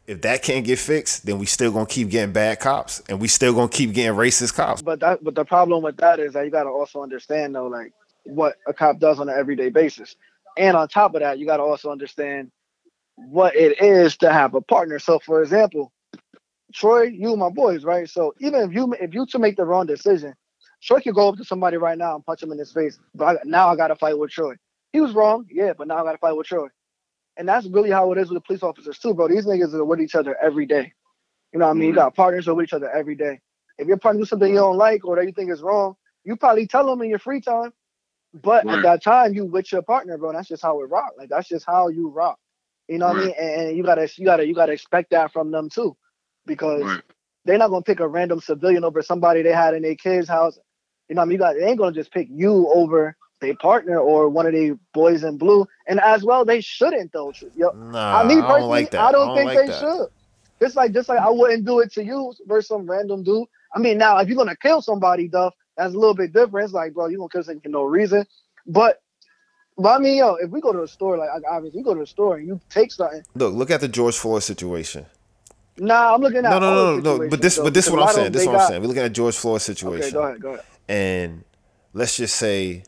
if that can't get fixed, then we still gonna keep getting bad cops, and we still gonna keep getting racist cops. But that, but the problem with that is that you gotta also understand though, like what a cop does on an everyday basis. And on top of that, you got to also understand what it is to have a partner. So, for example, Troy, you my boys, right? So even if you if you to make the wrong decision, Troy could go up to somebody right now and punch him in his face. But I, now I got to fight with Troy. He was wrong, yeah, but now I got to fight with Troy. And that's really how it is with the police officers too, bro. These niggas are with each other every day. You know what I mean? You mm-hmm. got partners with each other every day. If your partner do something you don't like or that you think is wrong, you probably tell them in your free time. But right. at that time, you with your partner, bro. That's just how it rock. Like that's just how you rock. You know what right. I mean? And, and, you gotta, you gotta, you gotta expect that from them too, because right. they're not gonna pick a random civilian over somebody they had in their kid's house. You know what I mean? You got, they ain't gonna just pick you over their partner or one of the boys in blue. And as well, they shouldn't though. Yo, nah, I, mean, personally, I don't, like I don't, I don't think like they that. should. Just like, just like I wouldn't do it to you versus some random dude. I mean, now if you're gonna kill somebody, Duff, that's a little bit different. It's like, bro, you gonna kill somebody for no reason. But but I mean, yo, if we go to a store, like obviously, you go to a store and you take something. Look, look at the George Floyd situation. Nah, I'm looking at no, no, no, no. But this, but this is what I'm saying. This is what I'm saying. We're looking at George Floyd situation. Okay, go ahead, go ahead. And let's just say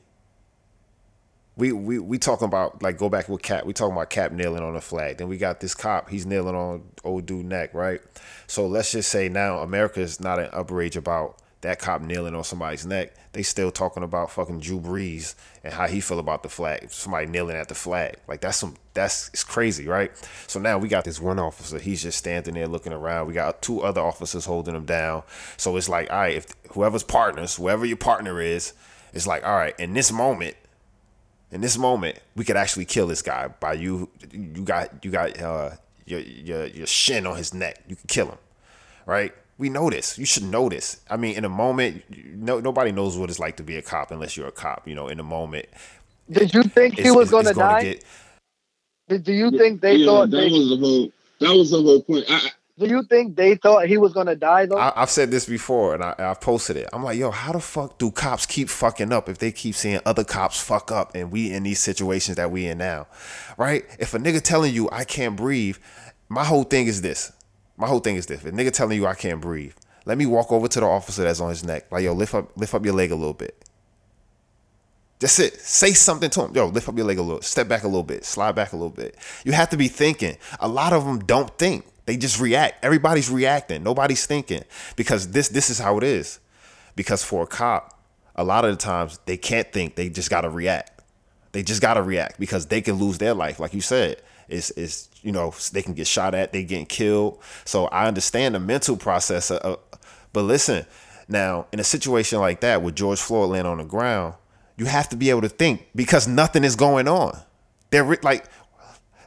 we we we talking about like go back with Cap. We talking about Cap kneeling on the flag. Then we got this cop. He's kneeling on old dude neck, right? So let's just say now America is not an outrage about that cop kneeling on somebody's neck, they still talking about fucking Drew Brees and how he feel about the flag. Somebody kneeling at the flag. Like that's some that's it's crazy, right? So now we got this one officer, he's just standing there looking around. We got two other officers holding him down. So it's like, all right, if whoever's partners, whoever your partner is, it's like, all right, in this moment, in this moment, we could actually kill this guy by you you got you got uh your your your shin on his neck. You can kill him. Right? we know this. You should know this. I mean, in a moment, no nobody knows what it's like to be a cop unless you're a cop. You know, in a moment. Did you think he was going to die? Get... Did, do you think they yeah, thought that they... was the whole? That was the whole point. I, do you think they thought he was gonna die though? I, have said this before, and I, have posted it. I'm like, yo, how the fuck do cops keep fucking up if they keep seeing other cops fuck up, and we in these situations that we in now, right? If a nigga telling you I can't breathe, my whole thing is this: my whole thing is this: if nigga telling you I can't breathe, let me walk over to the officer that's on his neck. Like, yo, lift up, lift up your leg a little bit. That's it. Say something to him. Yo, lift up your leg a little. Step back a little bit. Slide back a little bit. You have to be thinking. A lot of them don't think. They just react. Everybody's reacting. Nobody's thinking because this this is how it is. Because for a cop, a lot of the times they can't think. They just gotta react. They just gotta react because they can lose their life, like you said. It's, it's you know they can get shot at, they getting killed. So I understand the mental process. Of, but listen, now in a situation like that with George Floyd laying on the ground, you have to be able to think because nothing is going on. They're like,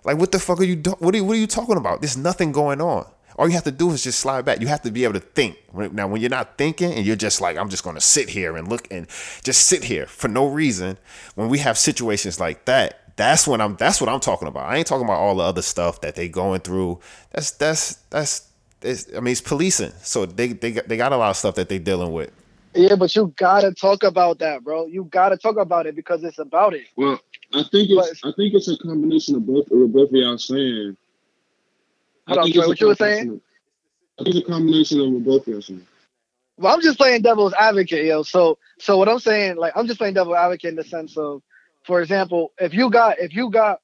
like what the fuck are you do- what are you, what are you talking about? There's nothing going on. All you have to do is just slide back. You have to be able to think. Now, when you're not thinking and you're just like, I'm just going to sit here and look and just sit here for no reason. When we have situations like that, that's when I'm. That's what I'm talking about. I ain't talking about all the other stuff that they going through. That's that's that's. It's, I mean, it's policing, so they they they got a lot of stuff that they dealing with. Yeah, but you gotta talk about that, bro. You gotta talk about it because it's about it. Well, I think it's but, I think it's a combination of both of both of y'all saying. Hold on, Troy, what you were saying? I think it's a combination of what both of y'all saying. Well, I'm just playing devil's advocate, yo. So, so what I'm saying, like, I'm just playing devil's advocate in the sense of for example, if you got if you got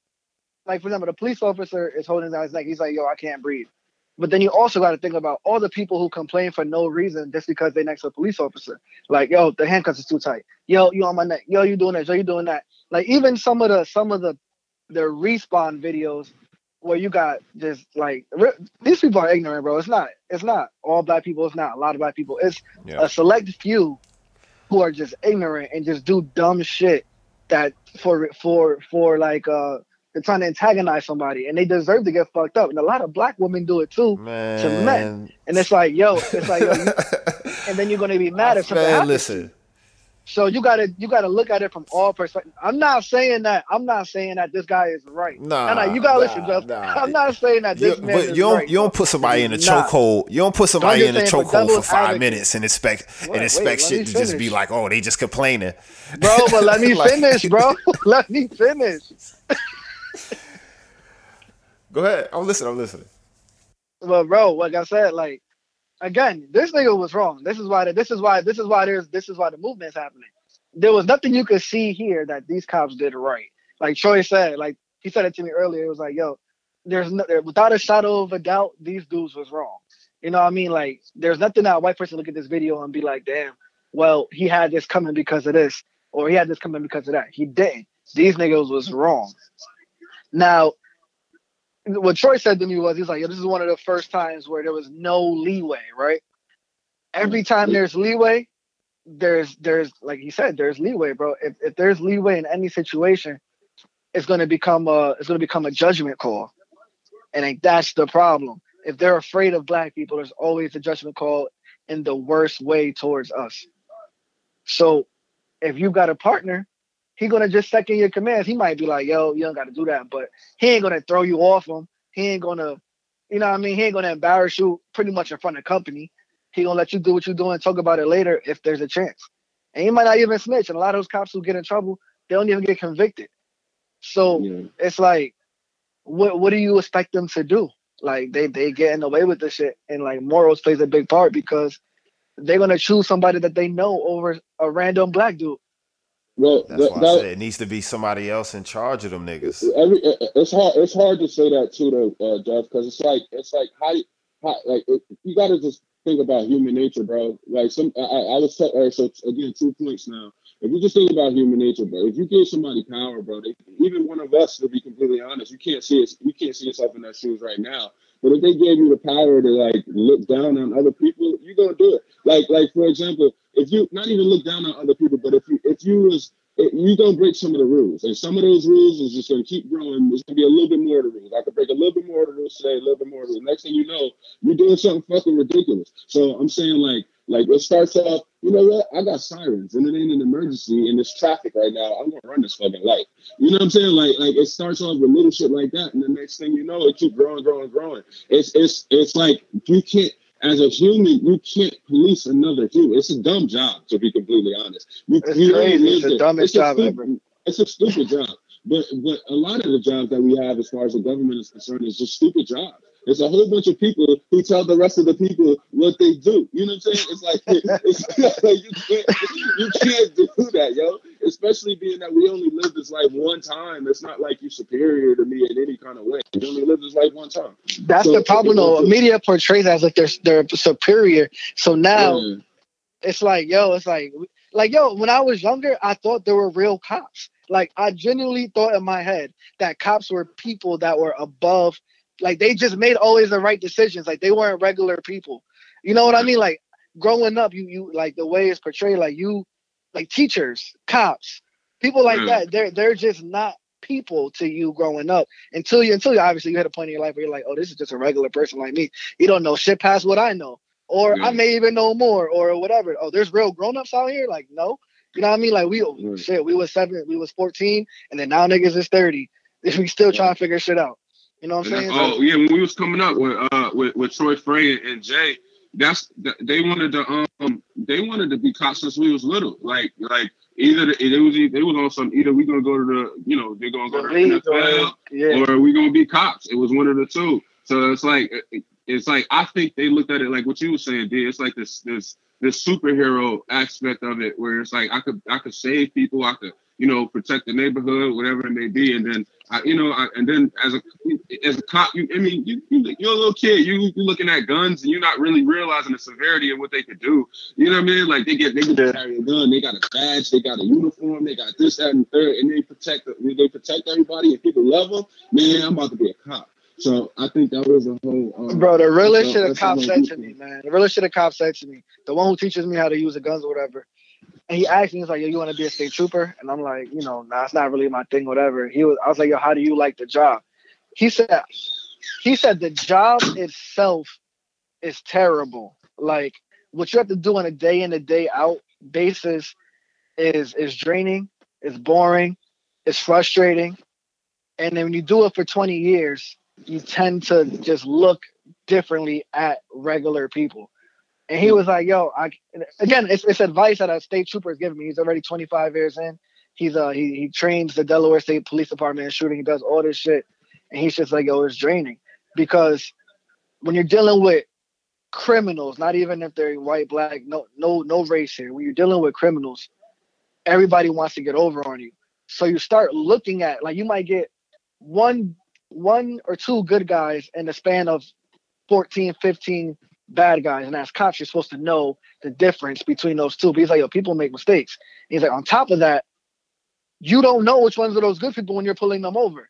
like for example, the police officer is holding down his neck, he's like, yo, I can't breathe. But then you also got to think about all the people who complain for no reason just because they're next to a police officer. Like, yo, the handcuffs is too tight. Yo, you on my neck. Yo, you doing this. Yo, you doing that. Like even some of the some of the the respawn videos where you got just like these people are ignorant, bro. It's not. It's not all black people. It's not a lot of black people. It's yeah. a select few who are just ignorant and just do dumb shit that for for for like uh they're trying to antagonize somebody and they deserve to get fucked up. And a lot of black women do it too man. to men. And it's like, yo, it's like, yo, you, [LAUGHS] and then you're gonna be mad if something happens. Listen. So you gotta you gotta look at it from all perspectives. I'm not saying that I'm not saying that this guy is right. Nah, nah you gotta nah, listen, Jeff. Nah. [LAUGHS] I'm not saying that this you, man but you don't right, you don't put somebody in a chokehold. You don't put somebody in a chokehold for five advocate. minutes and expect wait, and expect wait, shit to just be like, oh, they just complaining. Bro, but let me [LAUGHS] like, finish, bro. let me finish. [LAUGHS] Go ahead. I'm listening. I'm listening. Well, bro, like I said, like again, this nigga was wrong. This is why. This is why. This is why there's. This is why the movement's happening there was nothing you could see here that these cops did right. Like Troy said, like he said it to me earlier. It was like, yo, there's no, without a shadow of a doubt, these dudes was wrong. You know what I mean? Like, there's nothing that a white person look at this video and be like, damn, well, he had this coming because of this, or he had this coming because of that. He didn't. These niggas was wrong. Now, what Troy said to me was, he's like, yo, this is one of the first times where there was no leeway, right? Every mm-hmm. time there's leeway, there's there's like you said, there's leeway, bro. If if there's leeway in any situation, it's gonna become a it's gonna become a judgment call. And like that's the problem. If they're afraid of black people, there's always a judgment call in the worst way towards us. So if you got a partner, he gonna just second your commands. He might be like, yo, you don't gotta do that, but he ain't gonna throw you off him. He ain't gonna, you know what I mean? He ain't gonna embarrass you pretty much in front of company. He gonna let you do what you're doing, talk about it later if there's a chance. And he might not even snitch. And a lot of those cops who get in trouble, they don't even get convicted. So yeah. it's like, what what do you expect them to do? Like they they getting away with this shit, and like morals plays a big part because they're gonna choose somebody that they know over a random black dude. Well, that's that, why that, I said it needs to be somebody else in charge of them niggas. Every, it's hard. It's hard to say that too, though, uh, Jeff, because it's like it's like how, how like it, you got to just think about human nature, bro. Like some, I, I was t- right, so again, two points now. If you just think about human nature, bro, if you give somebody power, bro, they, even one of us, to be completely honest, you can't see it, you can't see yourself in their shoes right now. But if they gave you the power to like look down on other people, you're gonna do it. Like, like for example, if you not even look down on other people, but if you if you was you're gonna break some of the rules, and some of those rules is just gonna keep growing. There's gonna be a little bit more of the rules. I could break a little bit more of the rules today, a little bit more of the rules. Next thing you know, you're doing something fucking ridiculous. So I'm saying like, like it starts off. You know what? I got sirens, and it ain't an emergency, and it's traffic right now. I'm gonna run this fucking light. You know what I'm saying? Like, like it starts off with little shit like that, and the next thing you know, it keeps growing, growing, growing. It's it's it's like you can't as a human, you can't police another human. It's a dumb job, to be completely honest. You, it's you crazy. It's the dumbest it's job stupid, ever. It's a stupid job. But but a lot of the jobs that we have as far as the government is concerned is just stupid jobs. It's a whole bunch of people who tell the rest of the people what they do. You know what I'm saying? It's like, [LAUGHS] it's [LAUGHS] like you can't you can't do that, yo. Especially being that we only live this life one time. It's not like you're superior to me in any kind of way. You only live this life one time. That's so, the problem, though. Media portrays as like they're they're superior. So now yeah. it's like, yo, it's like like yo. When I was younger, I thought there were real cops. Like I genuinely thought in my head that cops were people that were above, like they just made always the right decisions. Like they weren't regular people. You know what I mean? Like growing up, you you like the way it's portrayed, like you, like teachers, cops, people like mm. that. They're they're just not people to you growing up until you until you obviously you had a point in your life where you're like, oh, this is just a regular person like me. You don't know shit past what I know. Or yeah. I may even know more or whatever. Oh, there's real grown-ups out here? Like, no. You know what I mean? Like we mm. shit, we was seven, we was 14, and then now niggas is 30. [LAUGHS] We still trying to figure shit out. You know what I'm saying? Oh yeah, when we was coming up with uh with, with Troy Frey and Jay, that's they wanted to um they wanted to be cops since we was little. Like like either it was they was on some either we gonna go to the you know they're gonna go to the NFL yeah. or we gonna be cops. It was one of the two. So it's like it's like I think they looked at it like what you were saying, D. It's like this this this superhero aspect of it where it's like I could I could save people, I could you know protect the neighborhood, whatever it may be, and then I, you know, I, and then as a as a cop, you I mean you, you are a little kid, you you looking at guns and you're not really realizing the severity of what they could do. You know what I mean? Like they get they get carry a gun, they got a badge, they got a uniform, they got this that and third, and they protect they protect everybody and people love them. Man, I'm about to be a cop. So I think that was a whole. Um, Bro, the realest shit a cop said to me, man. The realest shit a cop said to me. The one who teaches me how to use the guns or whatever. And he asked me, he's like, yo, you want to be a state trooper? And I'm like, you know, nah, it's not really my thing, whatever. He was, I was like, yo, how do you like the job? He said, he said the job itself is terrible. Like what you have to do on a day in a day out basis is is draining, it's boring, it's frustrating. And then when you do it for 20 years, you tend to just look differently at regular people. And he was like, "Yo, I again, it's, it's advice that a state trooper is giving me. He's already 25 years in. He's uh he he trains the Delaware State Police Department in shooting. He does all this shit, and he's just like, yo, it's draining because when you're dealing with criminals, not even if they're white, black, no no no race here. When you're dealing with criminals, everybody wants to get over on you. So you start looking at like you might get one one or two good guys in the span of 14, 15 bad guys. And as cops, you're supposed to know the difference between those two. But he's like, yo, people make mistakes. And he's like, on top of that, you don't know which ones are those good people when you're pulling them over.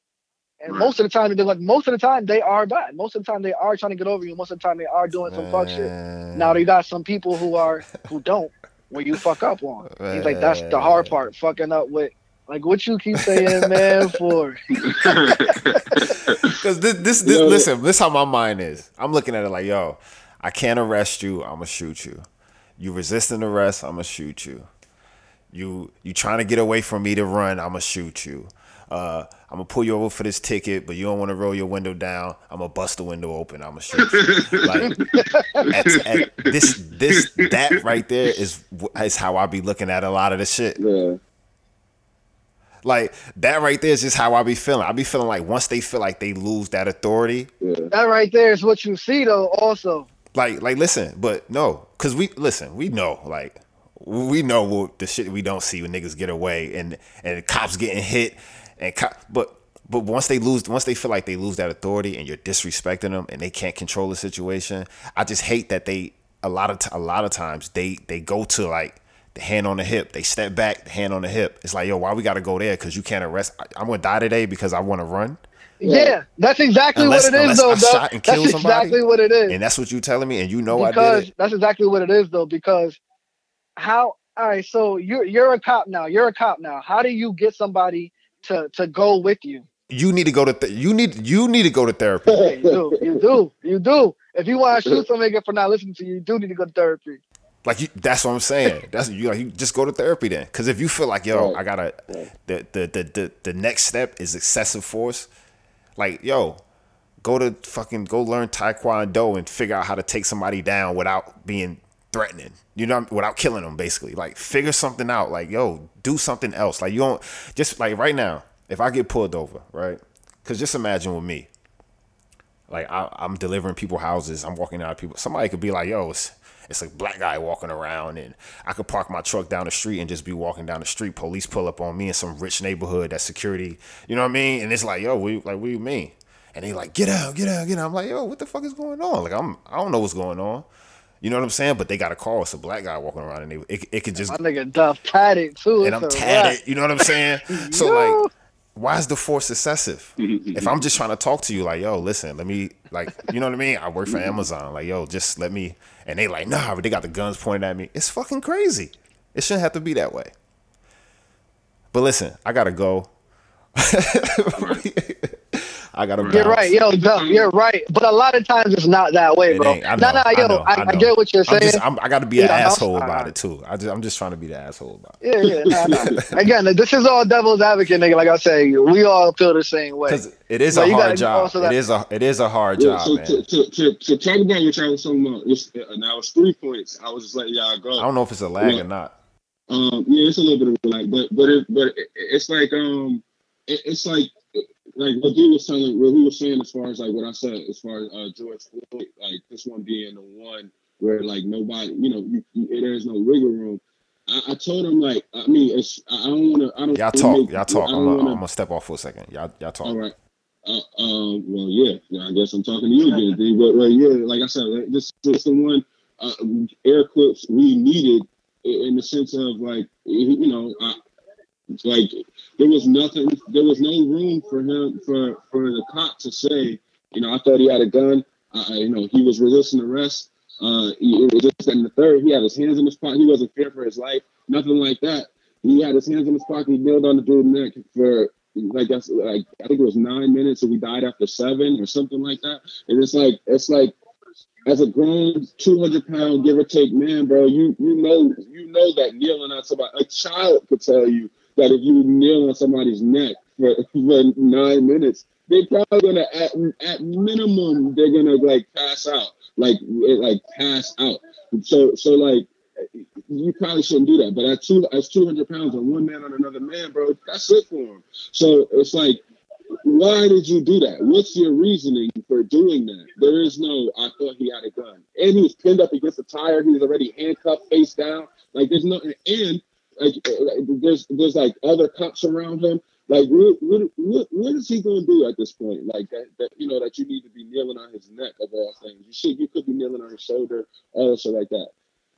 And right. most of the time, they're like, most of the time they are bad. Most of the time they are trying to get over you. Most of the time they are doing some fuck shit. Now you got some people who are who don't, where you fuck up on. He's like, that's the hard part, fucking up with like what you keep saying, man, for? [LAUGHS] [LAUGHS] Because this, this, this, listen, this how my mind is. I'm looking at it like, yo, I can't arrest you. I'm gonna shoot you. You resisting arrest. I'm gonna shoot you. You, you trying to get away from me to run. I'm gonna shoot you. Uh, I'm gonna pull you over for this ticket, but you don't want to roll your window down. I'm gonna bust the window open. I'm gonna shoot you. [LAUGHS] like at, at this, this, that right there is is how I be looking at a lot of the shit. Yeah. Like that right there is just how I be feeling. I be feeling like once they feel like they lose that authority. Yeah. That right there is what you see though, also. Like, like listen, but no, cause we listen, we know, like we know what the shit we don't see when niggas get away and and cops getting hit and cop, but but once they lose, once they feel like they lose that authority and you're disrespecting them and they can't control the situation, I just hate that they a lot of t- a lot of times they they go to like the hand on the hip. They step back, the hand on the hip. It's like, yo, why we got to go there? Because you can't arrest. I, am gonna die today because I want to run. Yeah, that's exactly unless, what it is, though. And that's exactly what it is, and that's what you telling me, and you know because I did it. That's exactly what it is, though. Because how? All right, so you're you're a cop now. You're a cop now. How do you get somebody to to go with you? You need to go to th- you need you need to go to therapy. Yeah, [LAUGHS] you do, you do, you do. If you want to shoot somebody for not listening to you, you do need to go to therapy. Like you, that's what I'm saying. That's you like you just go to therapy then. Because if you feel like yo. I gotta the, the the the the next step is excessive force. Like yo, go to fucking go learn taekwondo and figure out how to take somebody down without being threatening. You know, without killing them. Basically, like figure something out. Like yo, do something else. Like you don't just like right now. If I get pulled over, right? Because just imagine with me, Like I, am delivering people houses. I'm walking out of people. Somebody could be like, "Yo, it's, it's a black guy walking around," and I could park my truck down the street and just be walking down the street. Police pull up on me in some rich neighborhood. That security, you know what I mean? And it's like, "Yo, we like, what do you mean?" And they like, "Get out, get out, get out." I'm like, "Yo, what the fuck is going on?" Like I'm, I don't know what's going on. You know what I'm saying? But they got a call. It's a black guy walking around, and they, it, it could just. My nigga Duff tatted too. And I'm tatted. You know what I'm saying? [LAUGHS] so like, why is the force excessive? if I'm just trying to talk to you, like, yo, listen, let me, like, you know what I mean? I work for mm-hmm. Amazon. Like, yo, just let me. And they like, nah, but they got the guns pointed at me. It's fucking crazy. It shouldn't have to be that way. But listen, I gotta go. [LAUGHS] I gotta. You're right, yo, you're right. But a lot of times it's not that way, bro. No, no, yo, I, I, I, get what you're saying. I'm just, I'm, i got to be an asshole about it too. I just, I'm just trying to be the asshole about it. Yeah, yeah. Nah, nah. [LAUGHS] Again, this is all devil's advocate, nigga. Like I say, we all feel the same way. Because it is but a hard job. It is a, it is a hard yeah, job, so man. To, to, to, to talk about what y'all was talking about, it's, uh, now it's three points. I was just like, y'all go. I don't know if it's a lag yeah. or not. Um, yeah, it's a little bit of a lag, but but it, but it, it's like um, it, it's like like what he was telling, what he was saying as far as like what I said, as far as uh, George Floyd, like this one being the one where like nobody, you know, you, you, there's no wiggle room. I, I, told him like, I mean, it's I don't want to. I don't. Y'all talk. Make, y'all talk. I'm gonna, I'm gonna step off for a second. Y'all, y'all talk. All right. Uh, um, well, yeah, yeah, I guess I'm talking to you again, D. But well, yeah, like I said, this, this is the one uh, air quotes we needed in the sense of like, you know, I, like there was nothing, there was no room for him for for the cop to say, you know, I thought he had a gun. Uh, you know, he was resisting arrest. Uh, it was just in the third. He had his hands in his pocket. He wasn't fear for his life. Nothing like that. He had his hands in his pocket. He kneeled on the dude's neck for like that's like I think it was nine minutes, and we died after seven or something like that. And it's like it's like as a grown 200 pound give or take man, bro, you you know you know that kneeling on somebody, a child could tell you that if you kneel on somebody's neck for, [LAUGHS] for nine minutes, they're probably gonna at, at minimum they're gonna like pass out, like like pass out. So so like you probably shouldn't do that. But at two as two hundred pounds on one man on another man, bro, that's it for him. So it's like, why did you do that? What's your reasoning for doing that? There is no. I thought he had a gun, and he was pinned up against the tire. He was already handcuffed, face down. Like there's nothing. And Uh, like, there's there's like other cops around him. Like what what what, is he gonna do at this point? Like that, that you know that you need to be kneeling on his neck of all things. You should you could be kneeling on his shoulder, shit like that.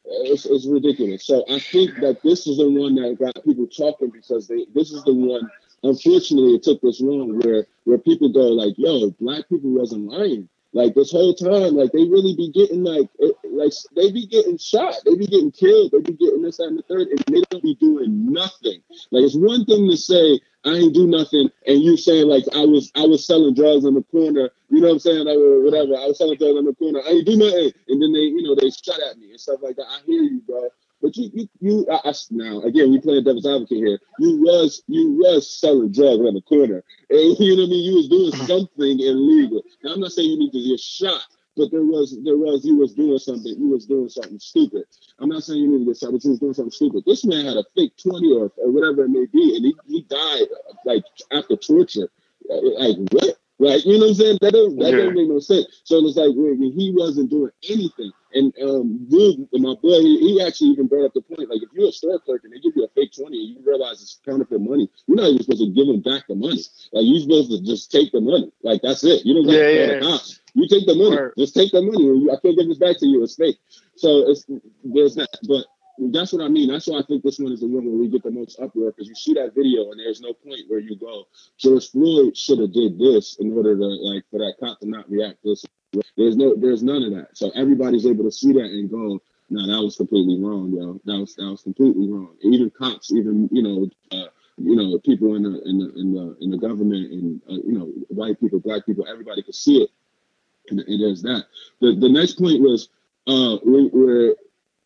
It's, it's ridiculous. So I think that this is the one that got people talking because they this is the one. Unfortunately, it took this long where where people go like, "Yo, black people wasn't lying." Like this whole time, like they really be getting like, it, like they be getting shot, they be getting killed, they be getting this that, and the third, and they don't be doing nothing. Like it's one thing to say I ain't do nothing, and you saying like I was I was selling drugs on the corner, you know what I'm saying, like whatever. I was selling drugs on the corner, I ain't do nothing, and then they you know they shot at me and stuff like that. I hear you, bro. But you, you, you I, I, now again, we playing devil's advocate here. You was, you was selling drugs on the corner, and [LAUGHS] you know what I mean. You was doing uh-huh. something illegal. Now, I'm not saying you need to get shot, but there was, there was, you was doing something. You was doing something stupid. I'm not saying you need to get shot, but you was doing something stupid. This man had a fake 20 or, or whatever it may be, and he, he died like after torture. Uh, like what? Right? You know what I'm saying? That doesn't that yeah. make no sense. So it's like when he wasn't doing anything. And um my boy, he, he, actually even brought up the point, like if you're a store clerk and they give you a fake 20 and you realize it's counterfeit money, you're not even supposed to give them back the money. Like you're supposed to just take the money. Like that's it. You don't got yeah, to yeah. You take the money. Right. Just take the money. I can't give this back to you. It's fake. So it's there's that. But that's what I mean. That's why I think this one is the one where we get the most uproar because you see that video and there's no point where you go, George Floyd should have did this in order to like for that cop to not react this. There's no, there's none of that. So everybody's able to see that and go, no, that was completely wrong, yo. That was that was completely wrong. Even cops, even you know, uh, you know, people in the in the in the in the government and uh, you know, white people, black people, everybody could see it. And, and there's that. The the next point was uh, where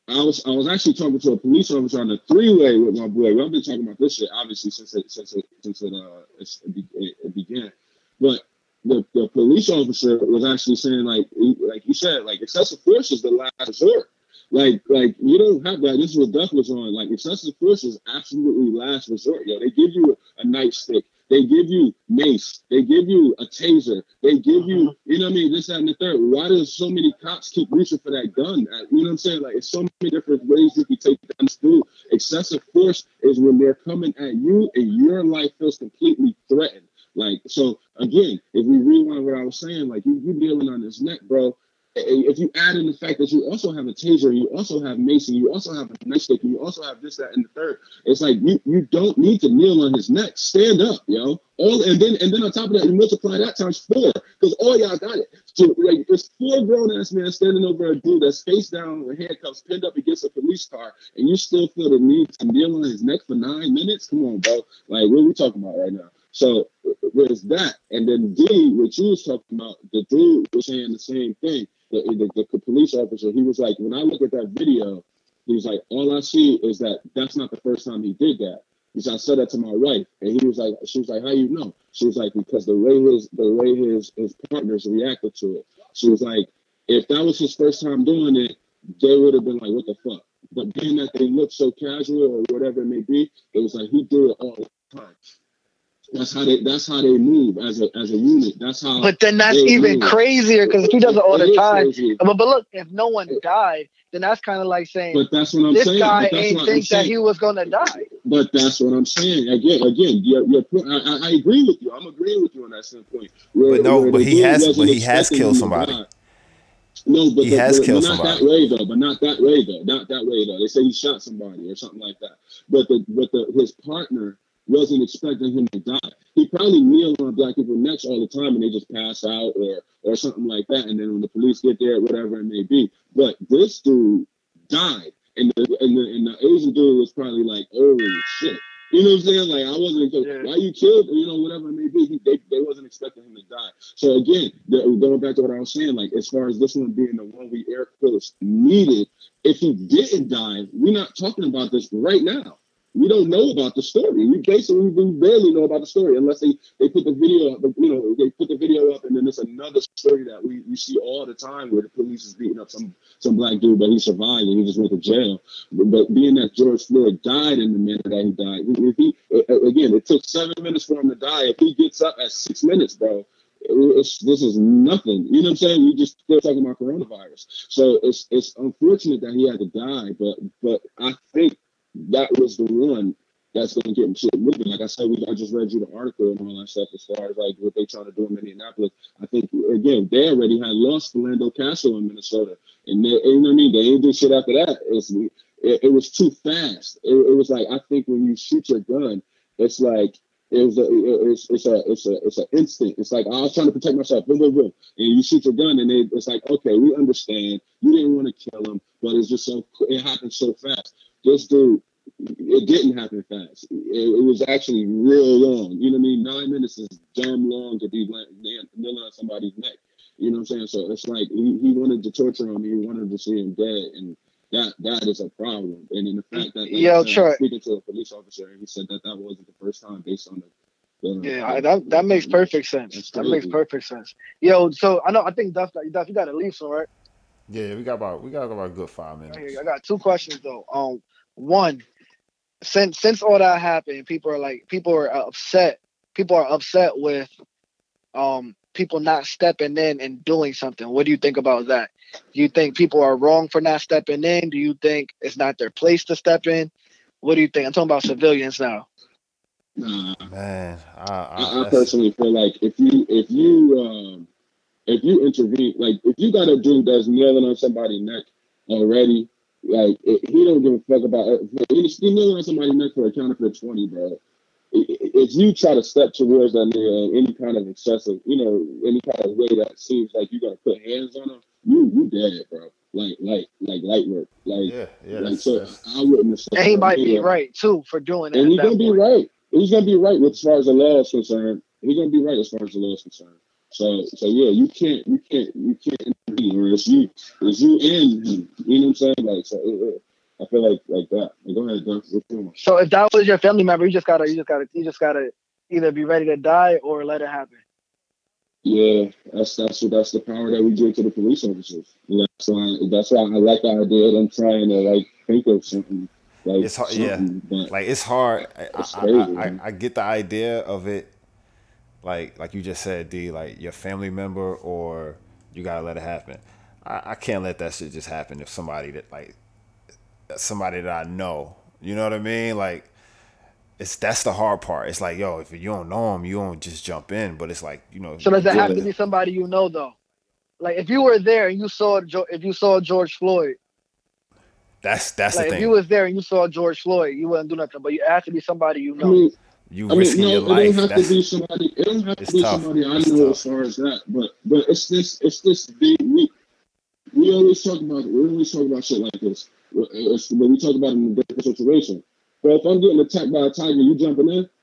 I was I was actually talking to a police officer on the three way with my boy. Well, I've been talking about this shit obviously since it since it since it uh it, it began, but the, the police officer was actually saying like like you said like excessive force is the last resort. Like like you don't have that. This is what Duff was on. Like excessive force is absolutely last resort. Yo, they give you a nightstick They give you mace. They give you a taser. They give you, uh-huh. you know what I mean, this, that, and the third. Why does so many cops keep reaching for that gun? You know what I'm saying? Like, it's so many different ways you can take this dude. Excessive force is when they're coming at you and your life feels completely threatened. Like, so again, if we rewind what I was saying, like you you dealing on this neck, bro. If you add in the fact that you also have a taser, you also have Mason, you also have a knife nightstick, you also have this, that, and the third. It's like you you don't need to kneel on his neck. Stand up, yo. All and then and then on top of that, you multiply that times four because all y'all got it. So like there's four grown ass men standing over a dude that's face down with handcuffs pinned up against a police car, and you still feel the need to kneel on his neck for nine minutes. Come on, bro. Like what are we talking about right now? So there's that. And then D, what you was talking about, the dude was saying the same thing. The, the, the police officer, he was like, when I look at that video, he was like, all I see is that that's not the first time he did that. He said, I said that to my wife, and he was like, she was like, how you know? She was like, because the way his the way his his partners reacted to it. She was like, if that was his first time doing it, they would have been like, what the fuck? But being that they look so casual or whatever it may be, it was like he did it all the time. That's how they. That's how they move as a as a unit. That's how. But then that's even move. crazier because he does it all the time. But, but look, if no one died, then that's kind of like saying. But that's what I'm this saying. This guy ain't think that he was gonna die. But that's what I'm saying. Again, again, you're, you're, I, I agree with you. I'm agreeing with you on that standpoint. Where, but no, but he has, but he has killed somebody. No, but he has but, killed but not somebody. that way though. But not that way though. Not that way though. They say he shot somebody or something like that. But the but the his partner wasn't expecting him to die. He probably kneeled on black people's necks all the time and they just pass out or or something like that. And then when the police get there, whatever it may be. But this dude died. And the and the, and the Asian dude was probably like, oh shit. You know what I'm saying? Like I wasn't yeah. why you killed, you know, whatever it may be. He, they, they wasn't expecting him to die. So again, the, going back to what I was saying, like as far as this one being the one we air quotes needed, if he didn't die, we're not talking about this right now we don't know about the story. We basically we barely know about the story unless they, they put the video up, you know, they put the video up and then it's another story that we, we see all the time where the police is beating up some some black dude, but he survived and he just went to jail. But, but being that George Floyd died in the manner that he died, if he again, it took seven minutes for him to die. If he gets up at six minutes, bro, it's, this is nothing. You know what I'm saying? We just still talking about coronavirus. So it's it's unfortunate that he had to die, but but I think that was the one that's going to get shit moving. Like I said, we, I just read you the article and all that stuff as far as like what they trying to do in Minneapolis. I think again they already had lost Philando Castile in Minnesota, and they, you know what I mean. They didn't do shit after that. It's, it, it was too fast. It, it, was like I think when you shoot your gun, it's like it was a it's, it's a it's a it's an instinct. It's like oh, I was trying to protect myself, boom, boom, boom, and you shoot your gun, and it, it's like okay, we understand. You didn't want to kill him, but it's just so it happened so fast this dude, it didn't happen fast. It, it, was actually real long. You know what I mean? Nine minutes is dumb long to be kneeling on somebody's neck. You know what I'm saying? So it's like he, he wanted to torture him. He wanted to see him dead, and that that is a problem. And in the fact that like, Yo, said, speaking to a police officer, and he said that that wasn't the first time based on the yeah, that that makes perfect sense. That makes perfect sense. Yo, so I know I think Duff, Duff, you got to leave, so right? Yeah, we got about we got about a good five minutes. I got two questions though. Um, one, since since all that happened, people are like people are upset. People are upset with um people not stepping in and doing something. What do you think about that? Do you think people are wrong for not stepping in? Do you think it's not their place to step in? What do you think? I'm talking about civilians now. Nah, man, I, I, I personally feel like if you if you um if you intervene, like if you got a dude that's kneeling on somebody's neck already, like eh, he don't give a fuck about it. He's kneeling on somebody's neck for a counter for twenty, bro. If you try to step towards that nigga in any kind of excessive, you know, any kind of way that seems like you're gonna put hands on him, you you dead, bro. Like like like light work. Like yeah, yeah. Like, so that's, I wouldn't. And he might be right too for doing that. And he's gonna point. be right. He's gonna be right as far as the law is concerned. He's gonna be right as far as the law is concerned. So so yeah, you can't you can't you can't intervene or it's you it's you in him. You know what I'm saying? Like so I feel like like that. Like, go ahead, Doug. So if that was your family member, you just gotta you just gotta you just gotta either be ready to die or let it happen. Yeah, that's that's what that's the power that we give to the police officers. That's why that's why I like the idea of them trying to like think of something. Like it's hard, yeah. Like it's hard. I, I, I, I, get the idea of it like like you just said, D, like your family member or you gotta let it happen. I, I can't let that shit just happen if somebody that like somebody that I know. You know what I mean? Like it's that's the hard part. It's like, yo, if you don't know them, you don't just jump in. But it's like, you know. So does it have to be somebody you know though? Like if you were there and you saw if you saw George Floyd. That's that's like the thing. If you was there and you saw George Floyd, you wouldn't do nothing. But you have to be somebody you know. I mean, you I risking mean, no, your life. It don't have that's, to be somebody. It don't have to be tough. somebody I it's know tough. as far as that. But but it's this it's this big we we always talk about we always talk about shit like this. It's, when we talk about it in a different situation. But if I'm getting attacked by a tiger, you jumping in? [LAUGHS]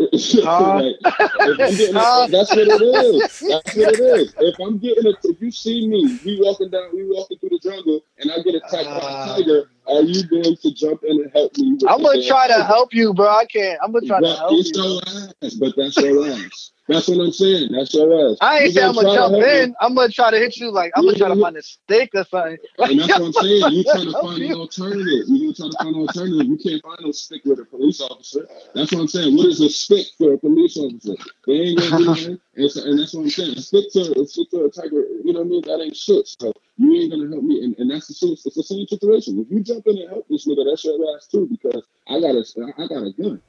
Uh, like, [LAUGHS] uh, that's what it is. That's what it is. [LAUGHS] If I'm getting it, if you see me, we walking down, we walking through the jungle, and I get attacked uh, by a uh. tiger, are you going to jump in and help me? I'm gonna try to help you, bro. I can't. I'm gonna try to help it's you. Your ass, but that's your ass. That's what I'm saying. That's your ass. I ain't saying I'm gonna jump in. I'm gonna try to hit you like I'm gonna try to find a stick or something. and that's what I'm saying. You trying to [LAUGHS] find an alternative. You gonna try to find an alternative. You can't find no stick with a police officer. That's what I'm saying. What is a stick for a police officer? They ain't gonna do nothing. [LAUGHS] And, so, and that's what I'm saying. A stick to a stick to a tiger. You know what I mean? That ain't shit. So you ain't gonna help me. And, and that's the same. It's the same situation. If you jump in and help this nigga, that's your ass too. Because I got a I got a gun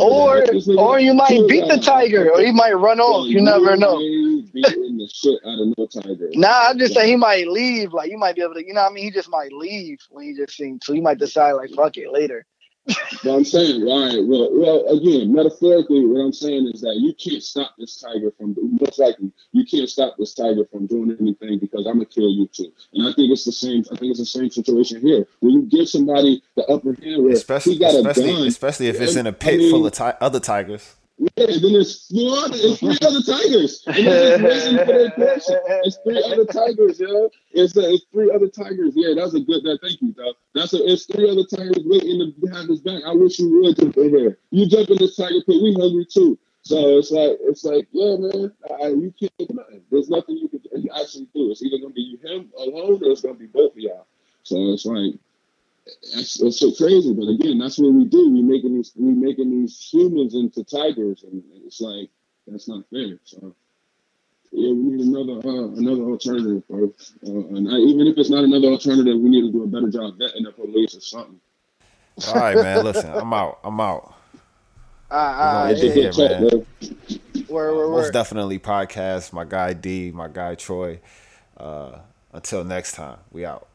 or or you might beat the tiger, or he might run off. You, you never know. The shit out of no tiger. Nah, I'm just saying he might leave. Like you might be able to, you know, what I mean, he just might leave when he just seen. So you might decide like, fuck it, later but I'm saying, right? Well, well, again, metaphorically, what I'm saying is that you can't stop this tiger from. Most likely, you can't stop this tiger from doing anything because I'm gonna kill you too. And I think it's the same. I think it's the same situation here. When you give somebody the upper hand, especially, especially, especially if it's in a pit I mean, full of ti- other tigers. Yeah, and then there's four, it's three other tigers. And they're just waiting for their portion. It's three other tigers, yo. It's, uh, it's three other tigers. Yeah, that's a good, that, thank you, dog. That's a, it's three other tigers waiting to have his back. I wish you would jump in here. You jump in this tiger pit, we hungry too. So it's like, it's like, yeah, man, I, you can't do nothing. There's nothing you can actually do. It's either to be him alone or it's to be both of y'all. So it's like, that's, that's so crazy. But again, that's what we do. We making these we making these humans into tigers, and it's like that's not fair. So yeah, we need another uh, another alternative, bro. Uh, and I, even if it's not another alternative, we need to do a better job vetting the police or something. All right, man. Listen, I'm out. I'm out. Ah, uh, uh, yeah, yeah, man. Word, word, Most definitely podcast. My guy D, my guy Troy. Uh, until next time, we out.